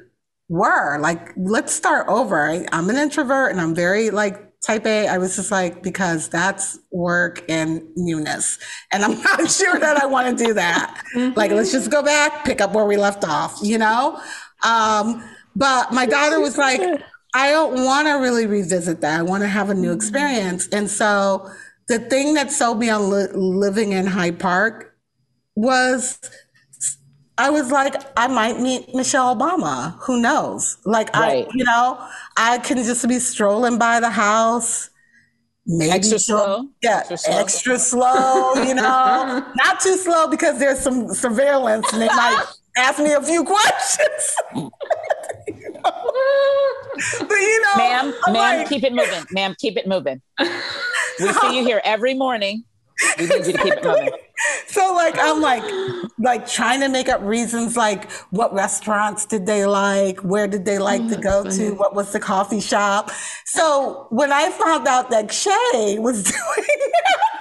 Speaker 2: were like, let's start over. I, I'm an introvert and I'm very like type A, I was just like, because that's work and newness. And I'm not sure that I want to do that. Like, let's just go back, pick up where we left off, you know? Um, but my daughter was like, I don't want to really revisit that. I want to have a new experience. And so the thing that sold me on li- living in Hyde Park was I was like, I might meet Michelle Obama. Who knows? Like, right. I, you know, I can just be strolling by the house. Maybe
Speaker 3: extra slow.
Speaker 2: Yeah, extra slow. extra slow, you know, not too slow because there's some surveillance and they might ask me a few questions. But you know,
Speaker 3: ma'am, I'm ma'am, like, keep it moving. Ma'am, keep it moving. We see you here every morning. We need you to keep it moving.
Speaker 2: So like I'm like like trying to make up reasons like what restaurants did they like, where did they like oh, to mm-hmm. go funny. to, what was the coffee shop. So when I found out that Shay was doing
Speaker 1: that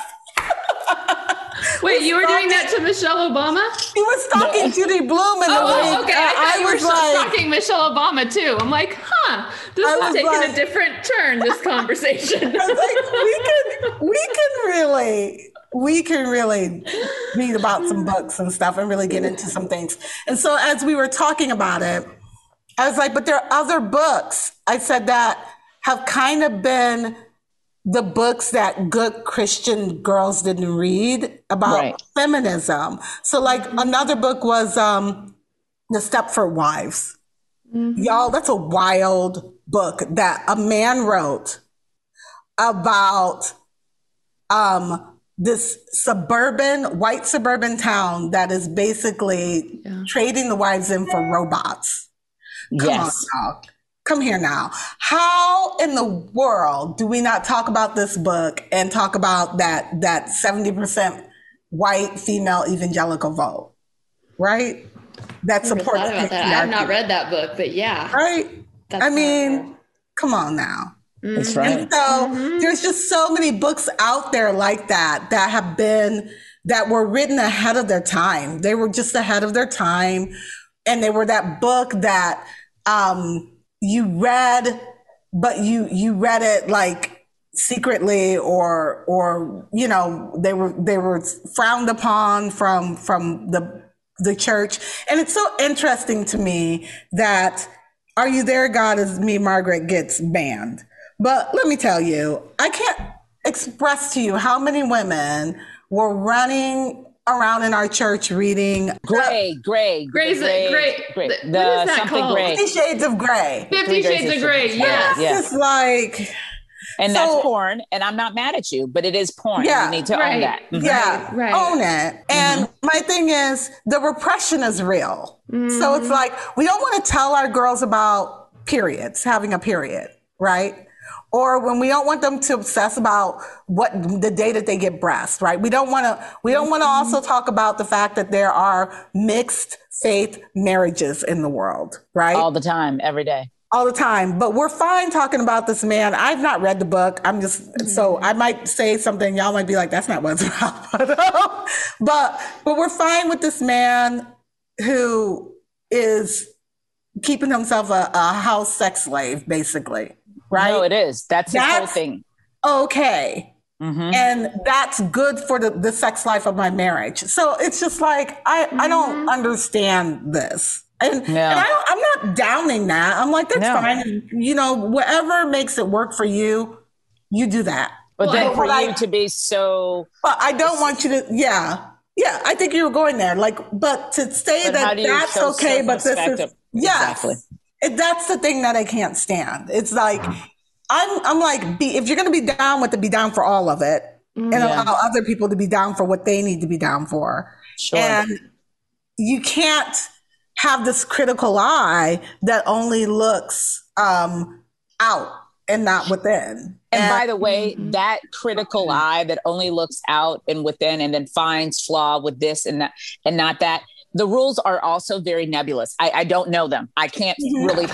Speaker 1: Wait, you were doing that to Michelle Obama?
Speaker 2: He was talking Judy Blume in the
Speaker 1: oh, okay. I, I, I was like, talking Michelle Obama too. I'm like, huh, this is taking like, a different turn. This conversation. I was like, we
Speaker 2: can, we can really, we can really read about some books and stuff and really get into some things. And so as we were talking about it, I was like, but there are other books. I said that have kind of been the books that good Christian girls didn't read about right. feminism. So, like another book was um, The Stepford Wives. Mm-hmm. Y'all, that's a wild book that a man wrote about um, this suburban, white suburban town that is basically yeah. trading the wives in for robots. Come yes. on, come here now. How in the world do we not talk about this book and talk about that that 70% white female evangelical vote? Right?
Speaker 1: That supports that. I have not read that book, but yeah.
Speaker 2: Right? That's I mean, come on now.
Speaker 3: That's right.
Speaker 2: And so mm-hmm. there's just so many books out there like that that have been that were written ahead of their time. They were just ahead of their time. And they were that book that um you read, but you, you read it like secretly or, or, you know, they were, they were frowned upon from, from the, the church. And it's so interesting to me that Are You There, God is Me, Margaret gets banned. But let me tell you, I can't express to you how many women were running around in our church reading
Speaker 3: gray, gray,
Speaker 1: gray's gray, gray, gray.
Speaker 3: The, what is that something called?
Speaker 2: gray. Fifty Shades of Grey.
Speaker 1: Fifty Shades of Grey. Yes.
Speaker 2: yes. It's like.
Speaker 3: And so, that's porn, and I'm not mad at you, but it is porn. Yeah, you need to right. own that.
Speaker 2: Mm-hmm. Yeah, right. own it. And mm-hmm. my thing is, the repression is real. Mm-hmm. So it's like we don't want to tell our girls about periods, having a period, right? Or when we don't want them to obsess about what the day that they get breast, right? We don't want to, we don't want to mm-hmm. also talk about the fact that there are mixed faith marriages in the world, right?
Speaker 3: All the time, every day.
Speaker 2: All the time. But we're fine talking about this man. I've not read the book. I'm just, mm-hmm. so I might say something. Y'all might be like, that's not what it's about. but, but we're fine with this man who is keeping himself a, a house sex slave, basically right?
Speaker 3: No, it is. That's the whole thing.
Speaker 2: Okay. Mm-hmm. And that's good for the, the sex life of my marriage. So it's just like, I, mm-hmm. I don't mm-hmm. understand this. And, yeah. and I am not downing that. I'm like, that's no. fine. You know, whatever makes it work for you, you do that.
Speaker 3: But well, then for you I, to be so.
Speaker 2: But I don't want you to, yeah. Yeah, I think you were going there. Like, but to say but that that's okay, but this is. Yeah. Exactly that's the thing that I can't stand. It's like I'm I'm like be, if you're going to be down with it, be down for all of it, mm-hmm. and yeah. allow other people to be down for what they need to be down for. Sure. And you can't have this critical eye that only looks um, out and not within.
Speaker 3: And, and by the way, mm-hmm. that critical eye that only looks out and within and then finds flaw with this and that and not that the rules are also very nebulous. I, I don't know them. I can't really,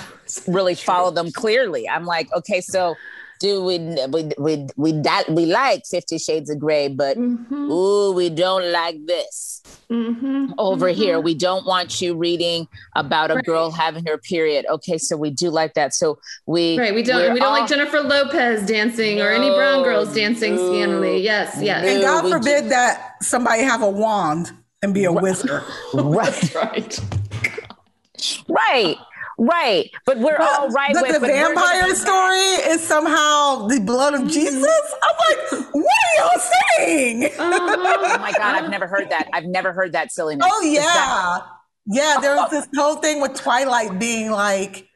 Speaker 3: really follow them clearly. I'm like, okay, so do we we we we that we like Fifty Shades of Grey, but mm-hmm. ooh, we don't like this. Mm-hmm. Over mm-hmm. here, we don't want you reading about a right. girl having her period. Okay, so we do like that. So we
Speaker 1: right. We don't we don't all, like Jennifer Lopez dancing no, or any brown girls dancing no, scantily. Yes, yes.
Speaker 2: No, and God forbid that somebody have a wand and be a wizard.
Speaker 3: right,
Speaker 1: right,
Speaker 3: right. Right, but we're but, all right.
Speaker 2: But
Speaker 3: with,
Speaker 2: the but the vampire story is somehow the blood of mm-hmm. Jesus. I'm like, what are y'all saying?
Speaker 3: Uh-huh. oh my god, I've never heard that. I've never heard that silliness.
Speaker 2: Oh yeah, that- yeah. There was this whole thing with Twilight being like,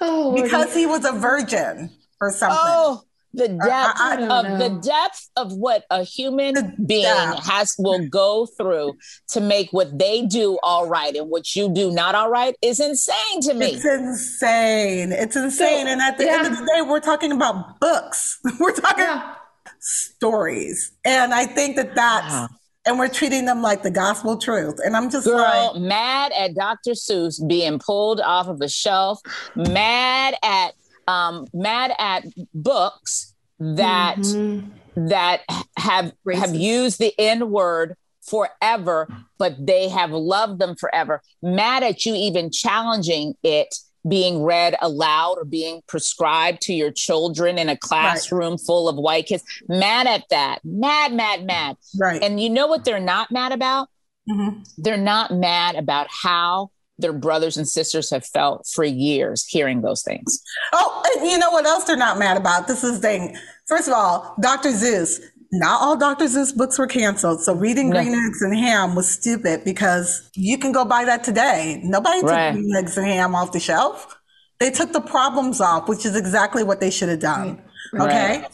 Speaker 2: oh, because he was a virgin or something. Oh,
Speaker 3: the depth I, I of know. the depth of what a human the being depth. has will go through to make what they do all right and what you do not all right is insane to me.
Speaker 2: It's insane. It's insane. So, and at the yeah. end of the day, we're talking about books. we're talking yeah. stories. And I think that that's and we're treating them like the gospel truth. And I'm just
Speaker 3: Girl,
Speaker 2: like
Speaker 3: mad at Dr. Seuss being pulled off of a shelf, mad at um, mad at books that mm-hmm. that have Racist. have used the N word forever, but they have loved them forever. Mad at you even challenging it being read aloud or being prescribed to your children in a classroom right. full of white kids. Mad at that. Mad, mad, mad.
Speaker 2: Right.
Speaker 3: And you know what they're not mad about? Mm-hmm. They're not mad about how their brothers and sisters have felt for years hearing those things.
Speaker 2: Oh, and you know what else they're not mad about? This is the thing. First of all, Dr. Seuss, not all Dr. Seuss books were canceled. So reading no. Green Eggs and Ham was stupid because you can go buy that today. Nobody right. took Green Eggs and Ham off the shelf. They took the problems off, which is exactly what they should have done. Mm, right. Okay.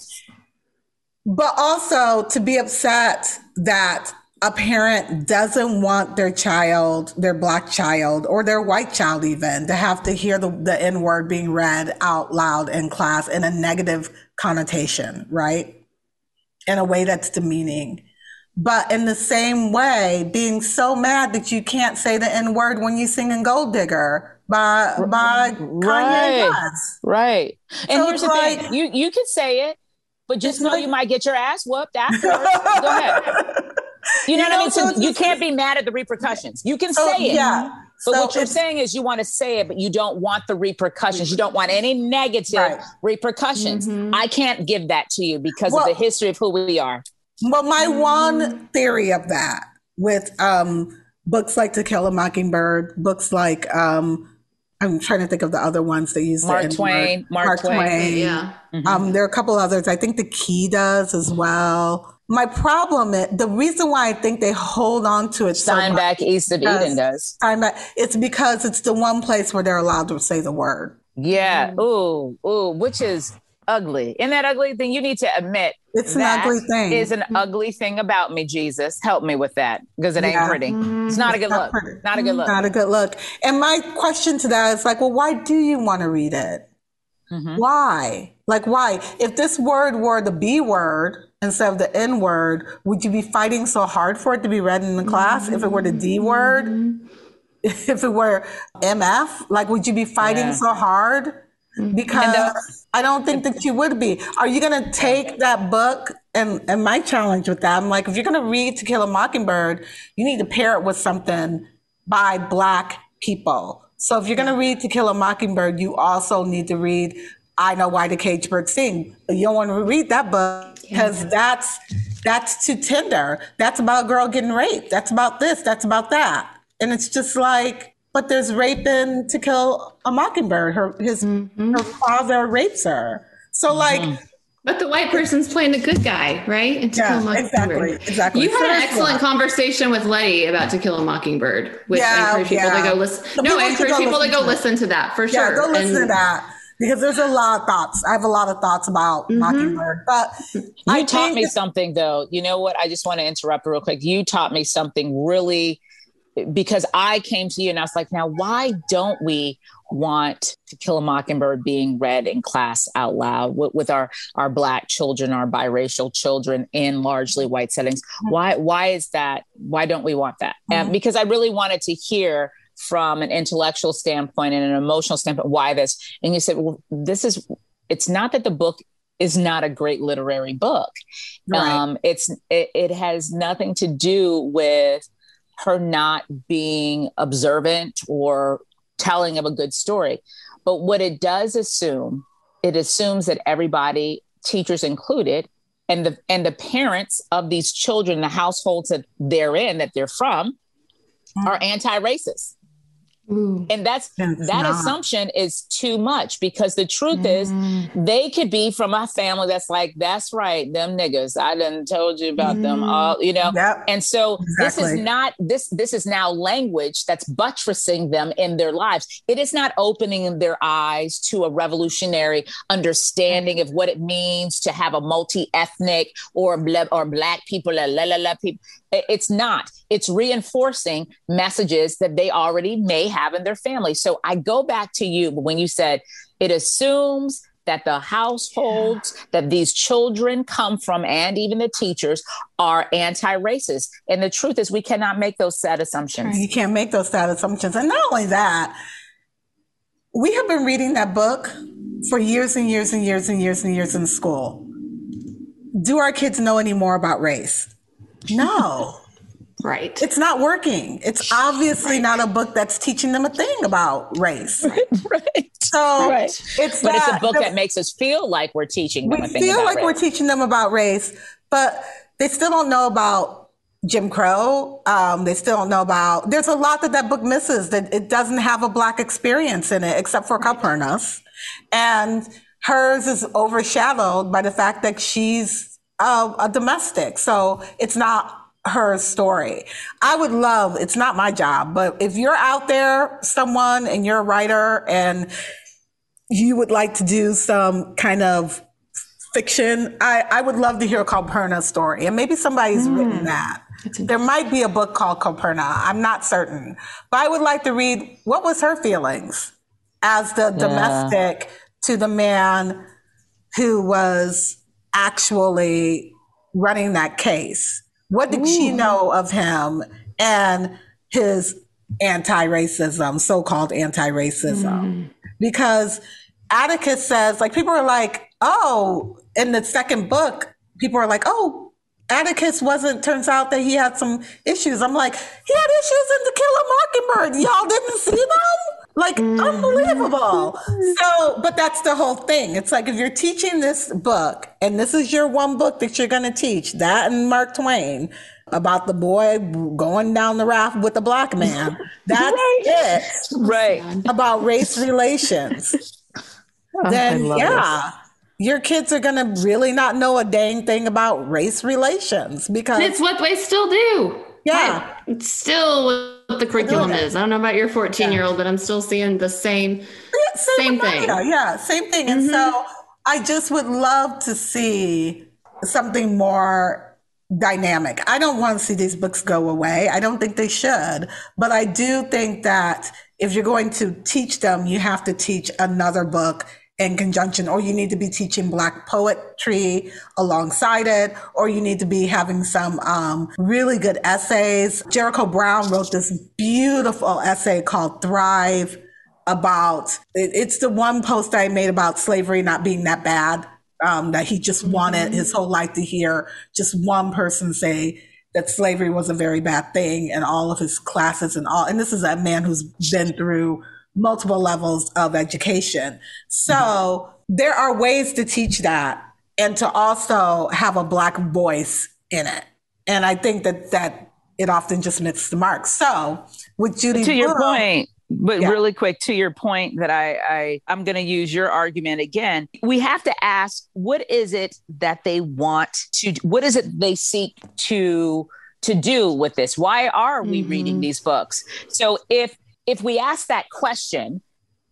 Speaker 2: But also to be upset that a parent doesn't want their child, their black child, or their white child even, to have to hear the, the N word being read out loud in class in a negative connotation, right? In a way that's demeaning. But in the same way, being so mad that you can't say the N word when you sing in Gold Digger by by right. Kanye West.
Speaker 3: Right. And so here's the like, thing. You you can say it, but just know you might get your ass whooped afterwards. Go ahead. You know, you know what I mean? So, you can't be mad at the repercussions. You can say it.
Speaker 2: Yeah.
Speaker 3: But so what you're saying is you want to say it, but you don't want the repercussions. You don't want any negative right. repercussions. Mm-hmm. I can't give that to you because well, of the history of who we are.
Speaker 2: Well, my mm-hmm. one theory of that with um, books like To Kill a Mockingbird, books like um, I'm trying to think of the other ones that use
Speaker 3: Mark Twain,
Speaker 2: Mark, Mark Twain. Twain.
Speaker 1: Yeah.
Speaker 2: Mm-hmm. Um, there are a couple others. I think the Key does as well. My problem, is, the reason why I think they hold on to it
Speaker 3: Steinbeck, so East of Eden does.
Speaker 2: Steinbeck, it's because it's the one place where they're allowed to say the word.
Speaker 3: Yeah. Mm. Ooh, ooh, which is ugly. Isn't that ugly thing? You need to admit
Speaker 2: it's an ugly thing.
Speaker 3: Is an ugly thing about me, Jesus. Help me with that because it ain't yeah. pretty. It's not a good not look. Pretty. Not a good look.
Speaker 2: Not a good look. And my question to that is like, well, why do you want to read it? Mm-hmm. Why? Like, why? If this word were the B word, instead of the N word, would you be fighting so hard for it to be read in the class? Mm-hmm. If it were the D word, mm-hmm. if it were MF, like, would you be fighting yeah. so hard? Mm-hmm. Because I don't think that you would be. Are you going to take that book? And, and my challenge with that, I'm like, if you're going to read To Kill a Mockingbird, you need to pair it with something by Black people. So if you're going to read To Kill a Mockingbird, you also need to read I Know Why the Caged Bird Sing. You don't want to read that book because yeah. that's that's too tender. That's about a girl getting raped. That's about this. That's about that. And it's just like, but there's rape in To Kill a Mockingbird. Her his mm-hmm. her father rapes her. So mm-hmm. like.
Speaker 1: But the white person's playing the good guy, right?
Speaker 2: And to yeah, kill a exactly, exactly.
Speaker 1: You had an excellent conversation with Letty about To Kill a Mockingbird, which yeah, I encourage people yeah. to go listen. no, I encourage people to go listen to that for
Speaker 2: sure.
Speaker 1: Yeah,
Speaker 2: go listen and, to that because there's a lot of thoughts. I have a lot of thoughts about mm-hmm. Mockingbird, but
Speaker 3: you I taught me something though. You know what? I just want to interrupt real quick. You taught me something really because I came to you and I was like, now why don't we want to kill a mockingbird being read in class out loud with, with, our our black children our biracial children in largely white settings why why is that why don't we want that mm-hmm. because i really wanted to hear from an intellectual standpoint and an emotional standpoint why this and you said well this is it's not that the book is not a great literary book.
Speaker 2: Right.
Speaker 3: Um, it's it, it has nothing to do with her not being observant or telling of a good story. But what it does assume, it assumes that everybody, teachers included, and the and the parents of these children, the households that they're in, that they're from, mm. are anti-racist. Ooh. And that's it's that not. assumption is too much because the truth mm. is they could be from a family that's like, that's right, them niggas. I didn't told you about mm. them all, you know. Yep. And so exactly. this is not this this is now language that's buttressing them in their lives. It is not opening their eyes to a revolutionary understanding of what it means to have a multi-ethnic or or black people, la la la people. It's not. It's reinforcing messages that they already may have in their family. So I go back to you when you said it assumes that the households yeah. that these children come from and even the teachers are anti-racist. And the truth is we cannot make those sad assumptions.
Speaker 2: You can't make those sad assumptions. And not only that, we have been reading that book for years and years and years and years and years in school. Do our kids know any more about race? No.
Speaker 1: Right.
Speaker 2: It's not working. It's obviously right. not a book that's teaching them a thing about race.
Speaker 3: right. right.
Speaker 2: So
Speaker 3: right. it's but it's a book that makes us feel like we're teaching them.
Speaker 2: We feel like
Speaker 3: race.
Speaker 2: we're teaching them about race, but they still don't know about Jim Crow. Um, they still don't know about. There's a lot that that book misses. That it doesn't have a black experience in it, except for Calpurnia's, and hers is overshadowed by the fact that she's a, a domestic. So it's not her story. I would love, it's not my job, but if you're out there, someone and you're a writer and you would like to do some kind of fiction, I, I would love to hear Calpurnia's story. And maybe somebody's mm. written that. There might be a book called Calpurnia. I'm not certain. But I would like to read what was her feelings as the yeah. domestic to the man who was actually running that case? What did Ooh. she know of him and his anti-racism, so-called anti-racism? Mm. Because Atticus says, like, people are like, oh, in the second book, people are like, oh, Atticus wasn't, turns out that he had some issues. I'm like, he had issues in To Kill a Mockingbird. Y'all didn't see them? Like mm-hmm. unbelievable. So, but that's the whole thing. It's like if you're teaching this book and this is your one book that you're going to teach, that and Mark Twain about the boy going down the raft with the black man. That's right. it.
Speaker 3: Right.
Speaker 2: About race relations. oh, then yeah. This your kids are going to really not know a dang thing about race relations because
Speaker 1: it's what they still do.
Speaker 2: Yeah.
Speaker 1: It's still what the curriculum is. I don't know about your 14 year old, but I'm still seeing the same, same, same thing.
Speaker 2: Yeah, same thing. Mm-hmm. And so I just would love to see something more dynamic. I don't want to see these books go away. I don't think they should, but I do think that if you're going to teach them, you have to teach another book in conjunction, or you need to be teaching Black poetry alongside it, or you need to be having some um, really good essays. Jericho Brown wrote this beautiful essay called Thrive about it, it's the one post I made about slavery not being that bad. Um, that he just wanted mm-hmm. his whole life to hear just one person say that slavery was a very bad thing and all of his classes and all. And this is a man who's been through multiple levels of education. So mm-hmm. there are ways to teach that and to also have a black voice in it. And I think that that it often just misses the mark. So with Judy,
Speaker 3: to your point, but yeah. really quick to your point that I, I I'm going to use your argument again. We have to ask, what is it that they want to? What is it they seek to to do with this? Why are we mm-hmm. reading these books? So if if we ask that question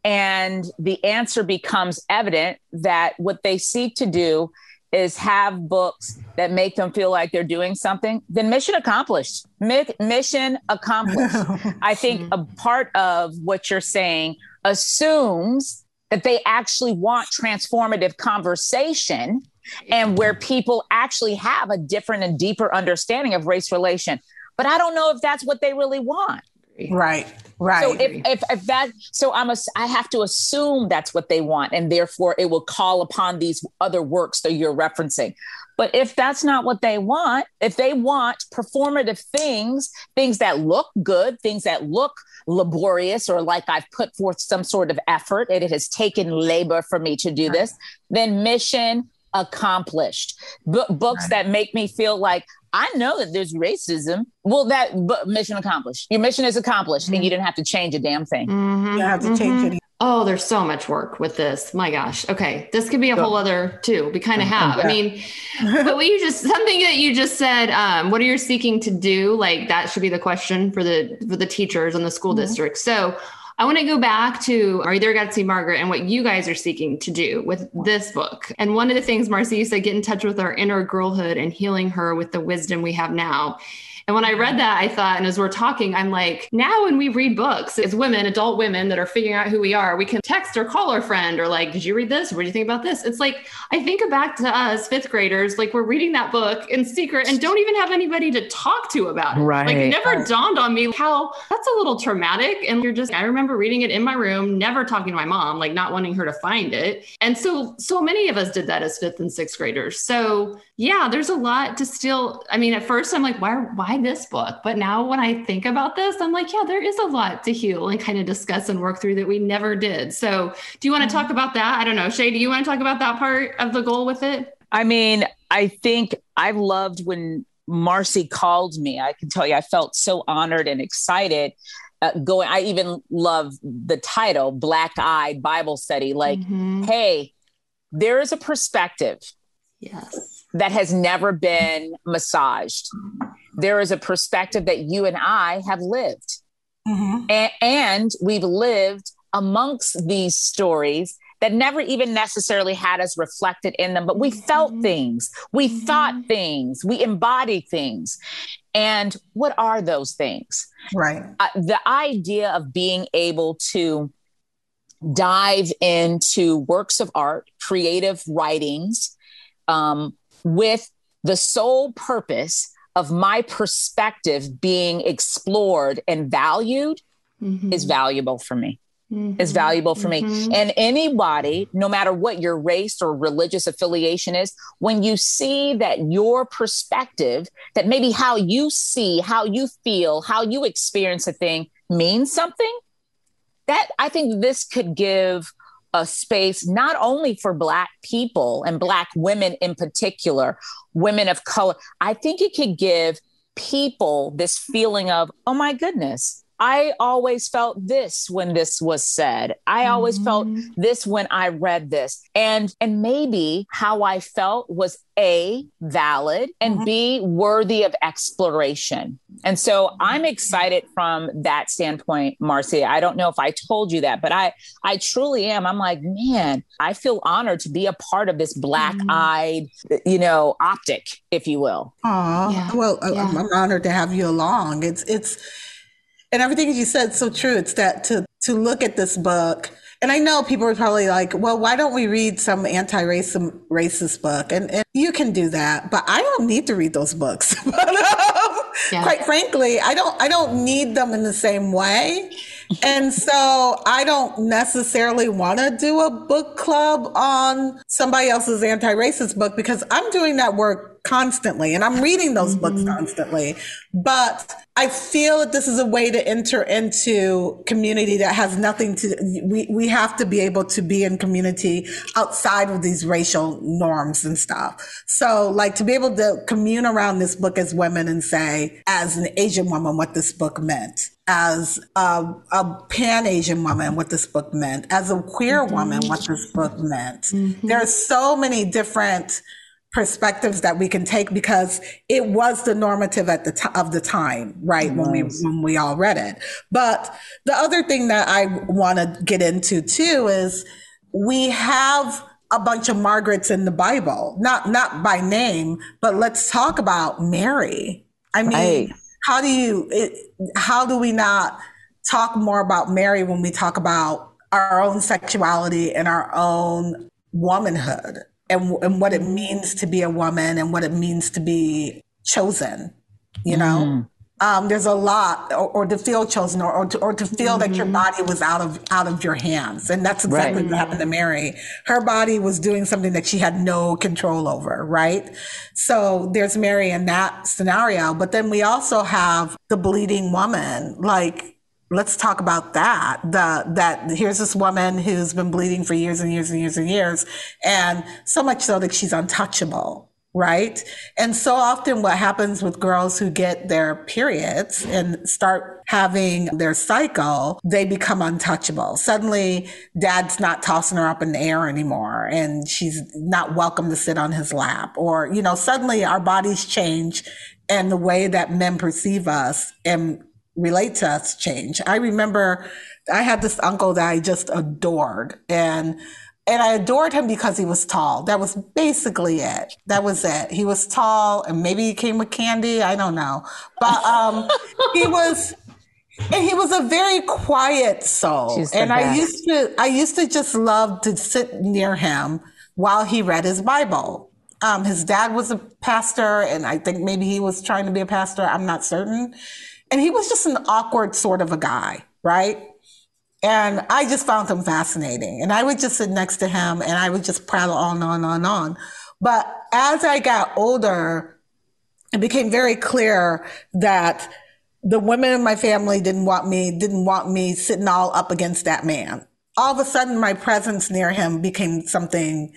Speaker 3: and the answer becomes evident that what they seek to do is have books that make them feel like they're doing something, then mission accomplished. Mi- mission accomplished. Oh, I think a part of what you're saying assumes that they actually want transformative conversation and where people actually have a different and deeper understanding of race relation. But I don't know if that's what they really want.
Speaker 2: Right. Right.
Speaker 3: So if, if, if that, so I'm a, I have to assume that's what they want. And therefore it will call upon these other works that you're referencing. But if that's not what they want, if they want performative things, things that look good, things that look laborious or like I've put forth some sort of effort and it has taken labor for me to do this, then mission accomplished. B- books right. that make me feel like I know that there's racism. Well, that mission accomplished. Your mission is accomplished, mm-hmm. and you didn't have to change a damn thing.
Speaker 2: Mm-hmm. You have to change mm-hmm. it.
Speaker 1: Oh, there's so much work with this. My gosh. Okay. This could be a whole other too. We kind of have. Yeah. I mean, but what you just something that you just said, um, what are you seeking to do? Like that should be the question for the for the teachers and the school mm-hmm. district. So I want to go back to Are You There, Save Margaret and what you guys are seeking to do with this book. And one of the things, Marcie, you said, get in touch with our inner girlhood and healing her with the wisdom we have now. And when I read that, I thought, and as we're talking, I'm like, now when we read books as women, adult women that are figuring out who we are, we can text or call our friend or like, did you read this? What do you think about this? It's like, I think back to us fifth graders, like we're reading that book in secret and don't even have anybody to talk to about it.
Speaker 3: Right.
Speaker 1: Like it never dawned on me how that's a little traumatic. And you're just, I remember reading it in my room, never talking to my mom, like not wanting her to find it. And so, so many of us did that as fifth and sixth graders. So yeah, there's a lot to still, I mean, at first I'm like, why, why this book. But now when I think about this, I'm like, yeah, there is a lot to heal and kind of discuss and work through that we never did. So do you want to talk about that? I don't know. Shay, do you want to talk about that part of the goal with it?
Speaker 3: I mean, I think I loved when Marcie called me. I can tell you, I felt so honored and excited. Uh, going, I even love the title, Black Eyed Bible Study. Like, mm-hmm. hey, there is a perspective.
Speaker 1: Yes
Speaker 3: that has never been massaged. There is a perspective that you and I have lived. Mm-hmm. A- and we've lived amongst these stories that never even necessarily had us reflected in them, but we felt mm-hmm. things, we mm-hmm. thought things, we embodied things. And what are those things?
Speaker 2: Right.
Speaker 3: Uh, the idea of being able to dive into works of art, creative writings, um, with the sole purpose of my perspective being explored and valued mm-hmm. is valuable for me. Mm-hmm. Is valuable for mm-hmm. me. And anybody, no matter what your race or religious affiliation is, when you see that your perspective, that maybe how you see, how you feel, how you experience a thing means something, that I think this could give a space not only for Black people and Black women in particular, women of color. I think it could give people this feeling of, oh my goodness, I always felt this when this was said. I always mm-hmm. felt this when I read this. And and maybe how I felt was A valid and mm-hmm. B worthy of exploration. And so I'm excited from that standpoint, Marcie. I don't know if I told you that, but I I truly am. I'm like, man, I feel honored to be a part of this black-eyed, mm-hmm. you know, optic, if you will.
Speaker 2: Oh, yeah. well, yeah. I'm honored to have you along. It's it's and everything you said so true. It's that to to look at this book, and I know people are probably like, "Well, why don't we read some anti-racist racist book?" And, and you can do that, but I don't need to read those books. but, um, yeah. Quite frankly, I don't. I don't need them in the same way. and so I don't necessarily want to do a book club on somebody else's anti-racist book because I'm doing that work constantly and I'm reading those mm-hmm. books constantly. But I feel that this is a way to enter into community that has nothing to, we, we have to be able to be in community outside of these racial norms and stuff. So like to be able to commune around this book as women and say, as an Asian woman, what this book meant as a, a pan Asian woman, what this book meant, as a queer mm-hmm. woman, what this book meant. Mm-hmm. There are so many different perspectives that we can take because it was the normative at the t- of the time, right? When we when we all read it. But the other thing that I want to get into too is we have a bunch of Margarets in the Bible, not not by name, but let's talk about Mary. I mean, right. how do you it, how do we not talk more about Mary when we talk about our own sexuality and our own womanhood? And, and what it means to be a woman and what it means to be chosen, you know? um, there's a lot, or, or, to feel chosen, or, or to, or to feel mm-hmm. that your mm-hmm. body was out of out of your hands, and that's exactly right. what happened to Mary. Her body was doing something that she had no control over, right? So there's Mary in that scenario, but then we also have the bleeding woman, like let's talk about that. The, that here's this woman who's been bleeding for years and years and years and years. And so much so that she's untouchable. Right. And so often what happens with girls who get their periods and start having their cycle, they become untouchable. Suddenly dad's not tossing her up in the air anymore and she's not welcome to sit on his lap or, you know, suddenly our bodies change and the way that men perceive us and relate to us change. I remember I had this uncle that I just adored and and I adored him because he was tall. That was basically it. That was it. He was tall and maybe he came with candy. I don't know. But um he was and he was a very quiet soul. And I used to I used to just love to sit near him while he read his Bible. Um, his dad was a pastor, and I think maybe he was trying to be a pastor. I'm not certain. And he was just an awkward sort of a guy, right? And I just found him fascinating. And I would just sit next to him and I would just prattle on, and on, on, on. But as I got older, it became very clear that the women in my family didn't want me, didn't want me sitting all up against that man. All of a sudden, my presence near him became something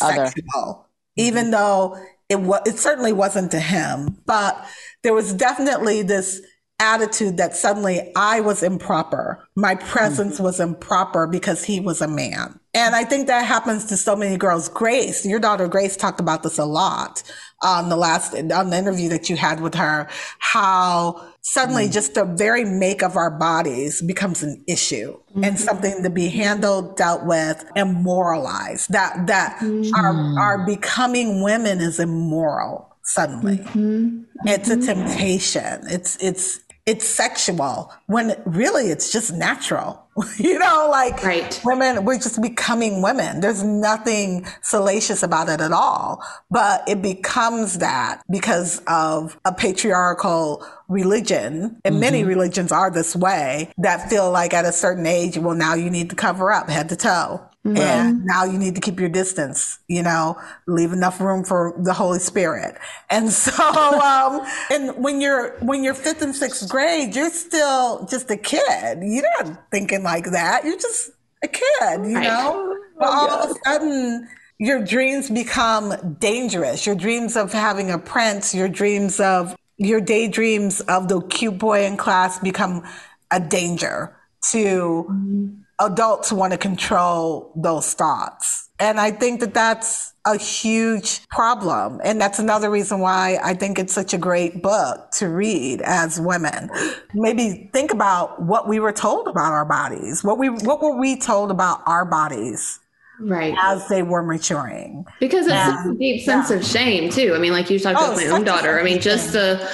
Speaker 2: Other. sexual, mm-hmm. even though it was, it certainly wasn't to him, but there was definitely this attitude that suddenly I was improper. My presence mm-hmm. was improper because he was a man. And I think that happens to so many girls. Grace, your daughter Grace talked about this a lot on the last, on the interview that you had with her, how suddenly mm-hmm. just the very make of our bodies becomes an issue mm-hmm. and something to be handled, dealt with, and moralized. That, that mm-hmm. our, our becoming women is immoral suddenly. Mm-hmm. It's a mm-hmm. temptation. It's, it's, it's sexual when really it's just natural. you know, like right. women, we're just becoming women. There's nothing salacious about it at all, but it becomes that because of a patriarchal religion. And mm-hmm. many religions are this way that feel like at a certain age, well, now you need to cover up head to toe. Mm-hmm. And now you need to keep your distance, you know, leave enough room for the Holy Spirit. And so, um, and when you're, when you're fifth and sixth grade, you're still just a kid. You're not thinking like that. You're just a kid, you know, but all of a sudden, your dreams become dangerous. Your dreams of having a prince, your dreams of, your daydreams of the cute boy in class become a danger to mm-hmm adults want to control those thoughts. And I think that that's a huge problem. And that's another reason why I think it's such a great book to read as women. Maybe think about what we were told about our bodies. What we, what were we told about our bodies?
Speaker 1: Right.
Speaker 2: As they were maturing.
Speaker 1: Because it's and, a deep sense yeah. of shame too. I mean, like you talked oh, about my own daughter. I mean, just the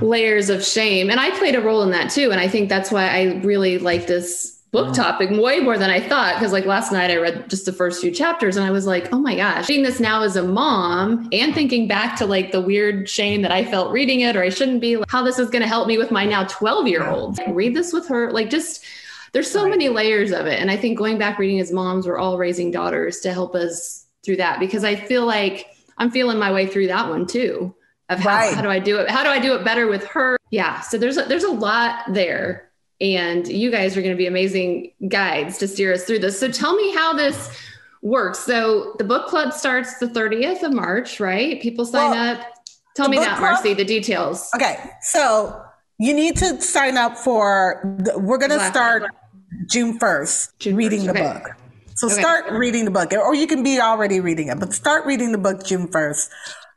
Speaker 1: layers of shame. And I played a role in that too. And I think that's why I really like this book topic way more than I thought. Cause like last night I read just the first few chapters and I was like, oh my gosh, reading this now as a mom and thinking back to like the weird shame that I felt reading it or I shouldn't be, like, how this is going to help me with my now 12 year old. Read this with her. Like just, there's so right. many layers of it. And I think going back reading as moms, we're all raising daughters to help us through that because I feel like I'm feeling my way through that one too. Of how, right. how do I do it? How do I do it better with her? Yeah. So there's a, there's a lot there and you guys are going to be amazing guides to steer us through this. So tell me how this works. So the book club starts the 30th of March, right? People sign well, up. Tell me that, club, Marcie, the details.
Speaker 2: Okay. So you need to sign up for, the, we're going to start June 1st June reading 1st, the okay. book. So okay. start reading the book, or you can be already reading it, but start reading the book June 1st.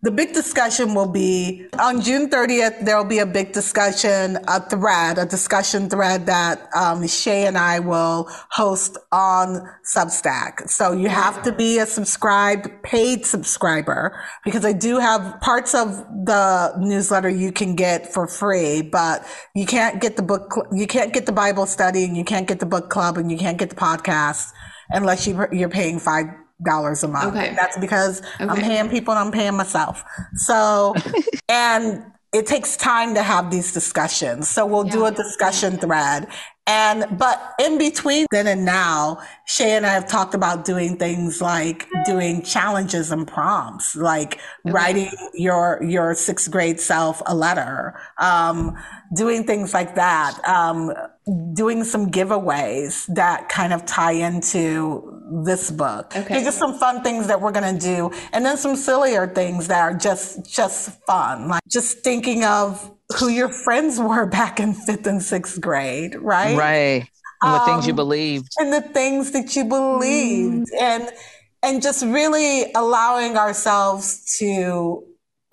Speaker 2: The big discussion will be on June 30th. There will be a big discussion, a thread, a discussion thread that um, Shay and I will host on Substack. So you have to be a subscribed, paid subscriber because I do have parts of the newsletter you can get for free, but you can't get the book, you can't get the Bible study and you can't get the book club and you can't get the podcast unless you, you're paying five dollars a month. Okay. That's because okay. I'm paying people and I'm paying myself. So, and it takes time to have these discussions. So we'll yeah. do a discussion thread. And, but in between then and now, Shay and I have talked about doing things like doing challenges and prompts, like okay. writing your, your sixth grade self a letter, um, doing things like that, um, doing some giveaways that kind of tie into this book. Okay. There's just some fun things that we're going to do. And then some sillier things that are just, just fun. Like just thinking of who your friends were back in fifth and sixth grade, right?
Speaker 3: Right. And the um, things you um, believed.
Speaker 2: And the things that you believed. Mm. And and just really allowing ourselves to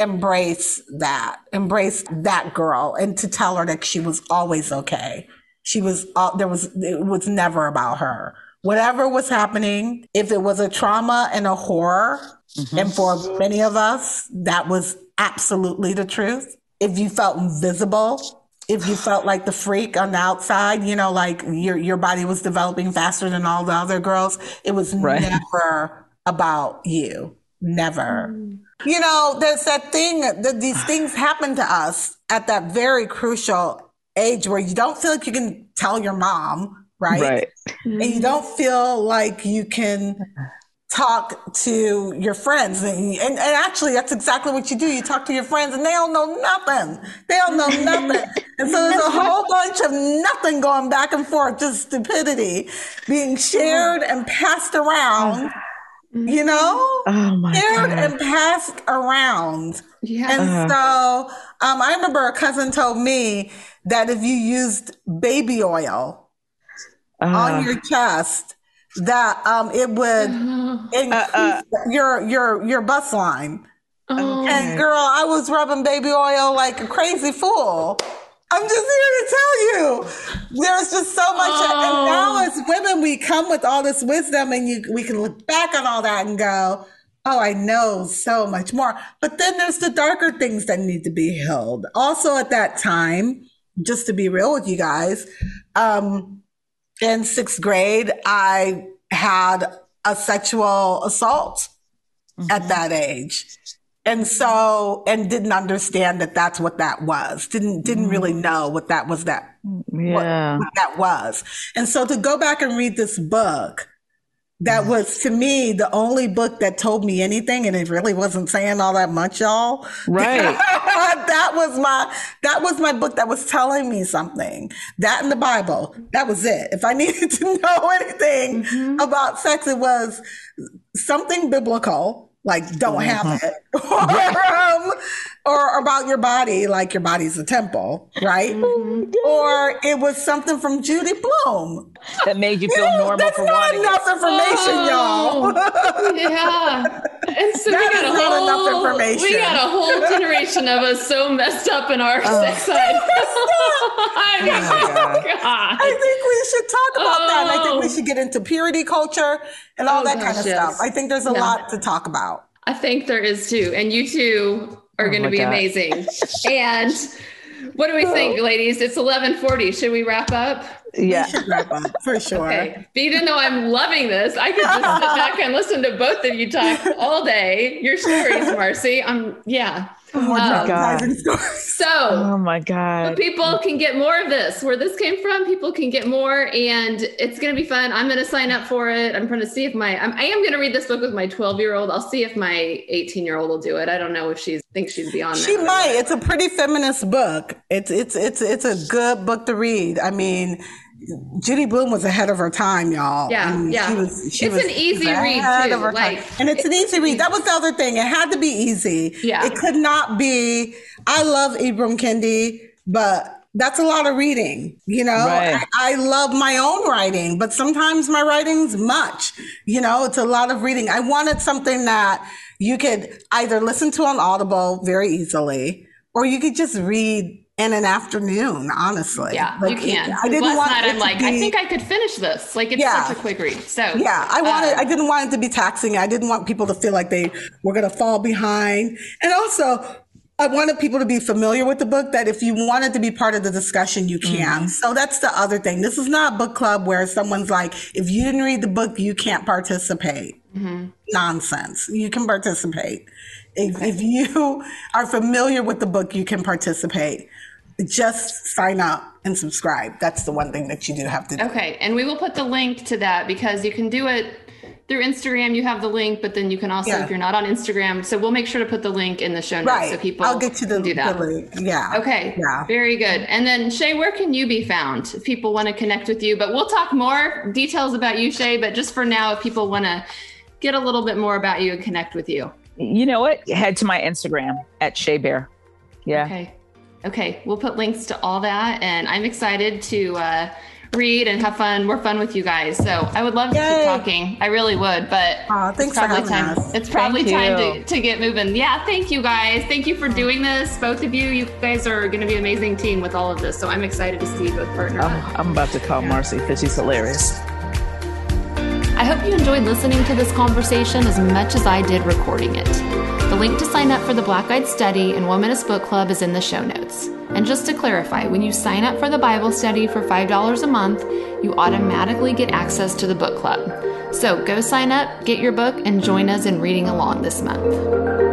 Speaker 2: embrace that, embrace that girl and to tell her that she was always okay. She was, uh, there was, it was never about her. Whatever was happening, if it was a trauma and a horror, mm-hmm. and for many of us, that was absolutely the truth if you felt invisible, if you felt like the freak on the outside, you know, like your your body was developing faster than all the other girls, it was right. never about you. Never. Mm. You know, there's that thing that these things happen to us at that very crucial age where you don't feel like you can tell your mom, right? Right. And you don't feel like you can talk to your friends and, and, and, actually that's exactly what you do you talk to your friends and they don't know nothing they don't know nothing and so there's a whole bunch of nothing going back and forth just stupidity being shared and passed around you know
Speaker 3: oh my
Speaker 2: shared God. and passed around yeah. and so um, i remember a cousin told me that if you used baby oil uh. on your chest that um, it would increase uh, uh, your your your bus line. And girl, I was rubbing baby oil like a crazy fool. I'm just here to tell you, there's just so much. Oh. And now, as women, we come with all this wisdom, and you we can look back on all that and go, "Oh, I know so much more." But then there's the darker things that need to be healed. Also, at that time, just to be real with you guys, um, in sixth grade, I had a sexual assault mm-hmm. at that age. And so, and didn't understand that that's what that was. Didn't, didn't mm-hmm. really know what that was that, yeah. what, what that was. And so to go back and read this book, that was to me the only book that told me anything and it really wasn't saying all that much y'all
Speaker 3: right
Speaker 2: that was my that was my book that was telling me something that in the bible that was it if i needed to know anything mm-hmm. about sex it was something biblical like don't have mm-hmm. it or, um, or about your body like your body's a temple right mm-hmm. or it was something from judy Blume
Speaker 3: that made you feel you know, normal
Speaker 2: that's
Speaker 3: for
Speaker 2: not enough information
Speaker 1: oh, y'all yeah and so that we got a whole information. we got a whole generation of us so messed up in our oh. sex side
Speaker 2: I, mean, oh God. I think we should talk about oh. that i think we oh. should get into purity culture and all oh, that gosh, kind of yes. stuff i think there's a yeah. lot to talk about
Speaker 1: I think there is too. And you two are oh going to be God. amazing. and what do we oh. think, oh. ladies? It's 1140. Should we wrap up?
Speaker 3: Yeah,
Speaker 2: wrap up for sure. Okay.
Speaker 1: But even though I'm loving this, I could just sit back and listen to both of you talk all day. Your stories, Marcie. I'm yeah.
Speaker 3: Oh my um, god!
Speaker 1: So,
Speaker 3: oh my god!
Speaker 1: People can get more of this. Where this came from, people can get more, and it's going to be fun. I'm going to sign up for it. I'm going to see if my I'm, I am going to read this book with my 12 year old. I'll see if my 18 year old will do it. I don't know if she thinks she's beyond.
Speaker 2: She might. It's a pretty feminist book. It's it's it's it's a good book to read. I mean, Judy Blume was ahead of her time, y'all.
Speaker 1: Yeah,
Speaker 2: and
Speaker 1: yeah. She was, she it's was an easy read too. Like,
Speaker 2: and it's an easy read. That was the other thing. It had to be easy.
Speaker 1: Yeah,
Speaker 2: it could not be. I love Ibram Kendi, but that's a lot of reading. You know, right. I, I, love my own writing, but sometimes my writing's much. You know, it's a lot of reading. I wanted something that you could either listen to on Audible very easily, or you could just read in an afternoon, honestly.
Speaker 1: Yeah, like, you can. I didn't Last want night I'm like, be, I think I could finish this. Like it's yeah, such a quick read. So
Speaker 2: yeah, I wanted. Um, I didn't want it to be taxing. I didn't want people to feel like they were going to fall behind, and also. I wanted people to be familiar with the book that if you wanted to be part of the discussion, you can. Mm-hmm. So that's the other thing. This is not a book club where someone's like, if you didn't read the book, you can't participate. mm-hmm. nonsense. You can participate. If, okay. if you are familiar with the book, you can participate. Just sign up and subscribe. That's the one thing that you do have to do.
Speaker 1: Okay. And we will put the link to that because you can do it through Instagram, you have the link, but then you can also, yeah. if you're not on Instagram, so we'll make sure to put the link in the show notes
Speaker 2: right.
Speaker 1: so people
Speaker 2: I'll get you the,
Speaker 1: do that.
Speaker 2: The link. Yeah.
Speaker 1: Okay.
Speaker 2: Yeah.
Speaker 1: Very good. And then Shay, where can you be found if people want to connect with you? But we'll talk more details about you, Shay. But just for now, if people want to get a little bit more about you and connect with you,
Speaker 3: you know what? Head to my Instagram at Shay Bear. Yeah.
Speaker 1: Okay. Okay. We'll put links to all that, and I'm excited to. uh read and have fun, more fun with you guys. So I would love to Yay. keep talking. I really would, but
Speaker 2: thanks
Speaker 1: it's probably
Speaker 2: time.
Speaker 1: Us. It's probably time to, to get moving. Yeah, thank you guys. Thank you for doing this, both of you. You guys are going to be an amazing team with all of this. So I'm excited to see you both partner.
Speaker 3: I'm, I'm about to call Marcie because she's hilarious.
Speaker 1: I hope you enjoyed listening to this conversation as much as I did recording it. The link to sign up for the Black Eyed Study and Womanist Book Club is in the show notes. And just to clarify, when you sign up for the Bible study for $5 a month, you automatically get access to the book club. So go sign up, get your book, and join us in reading along this month.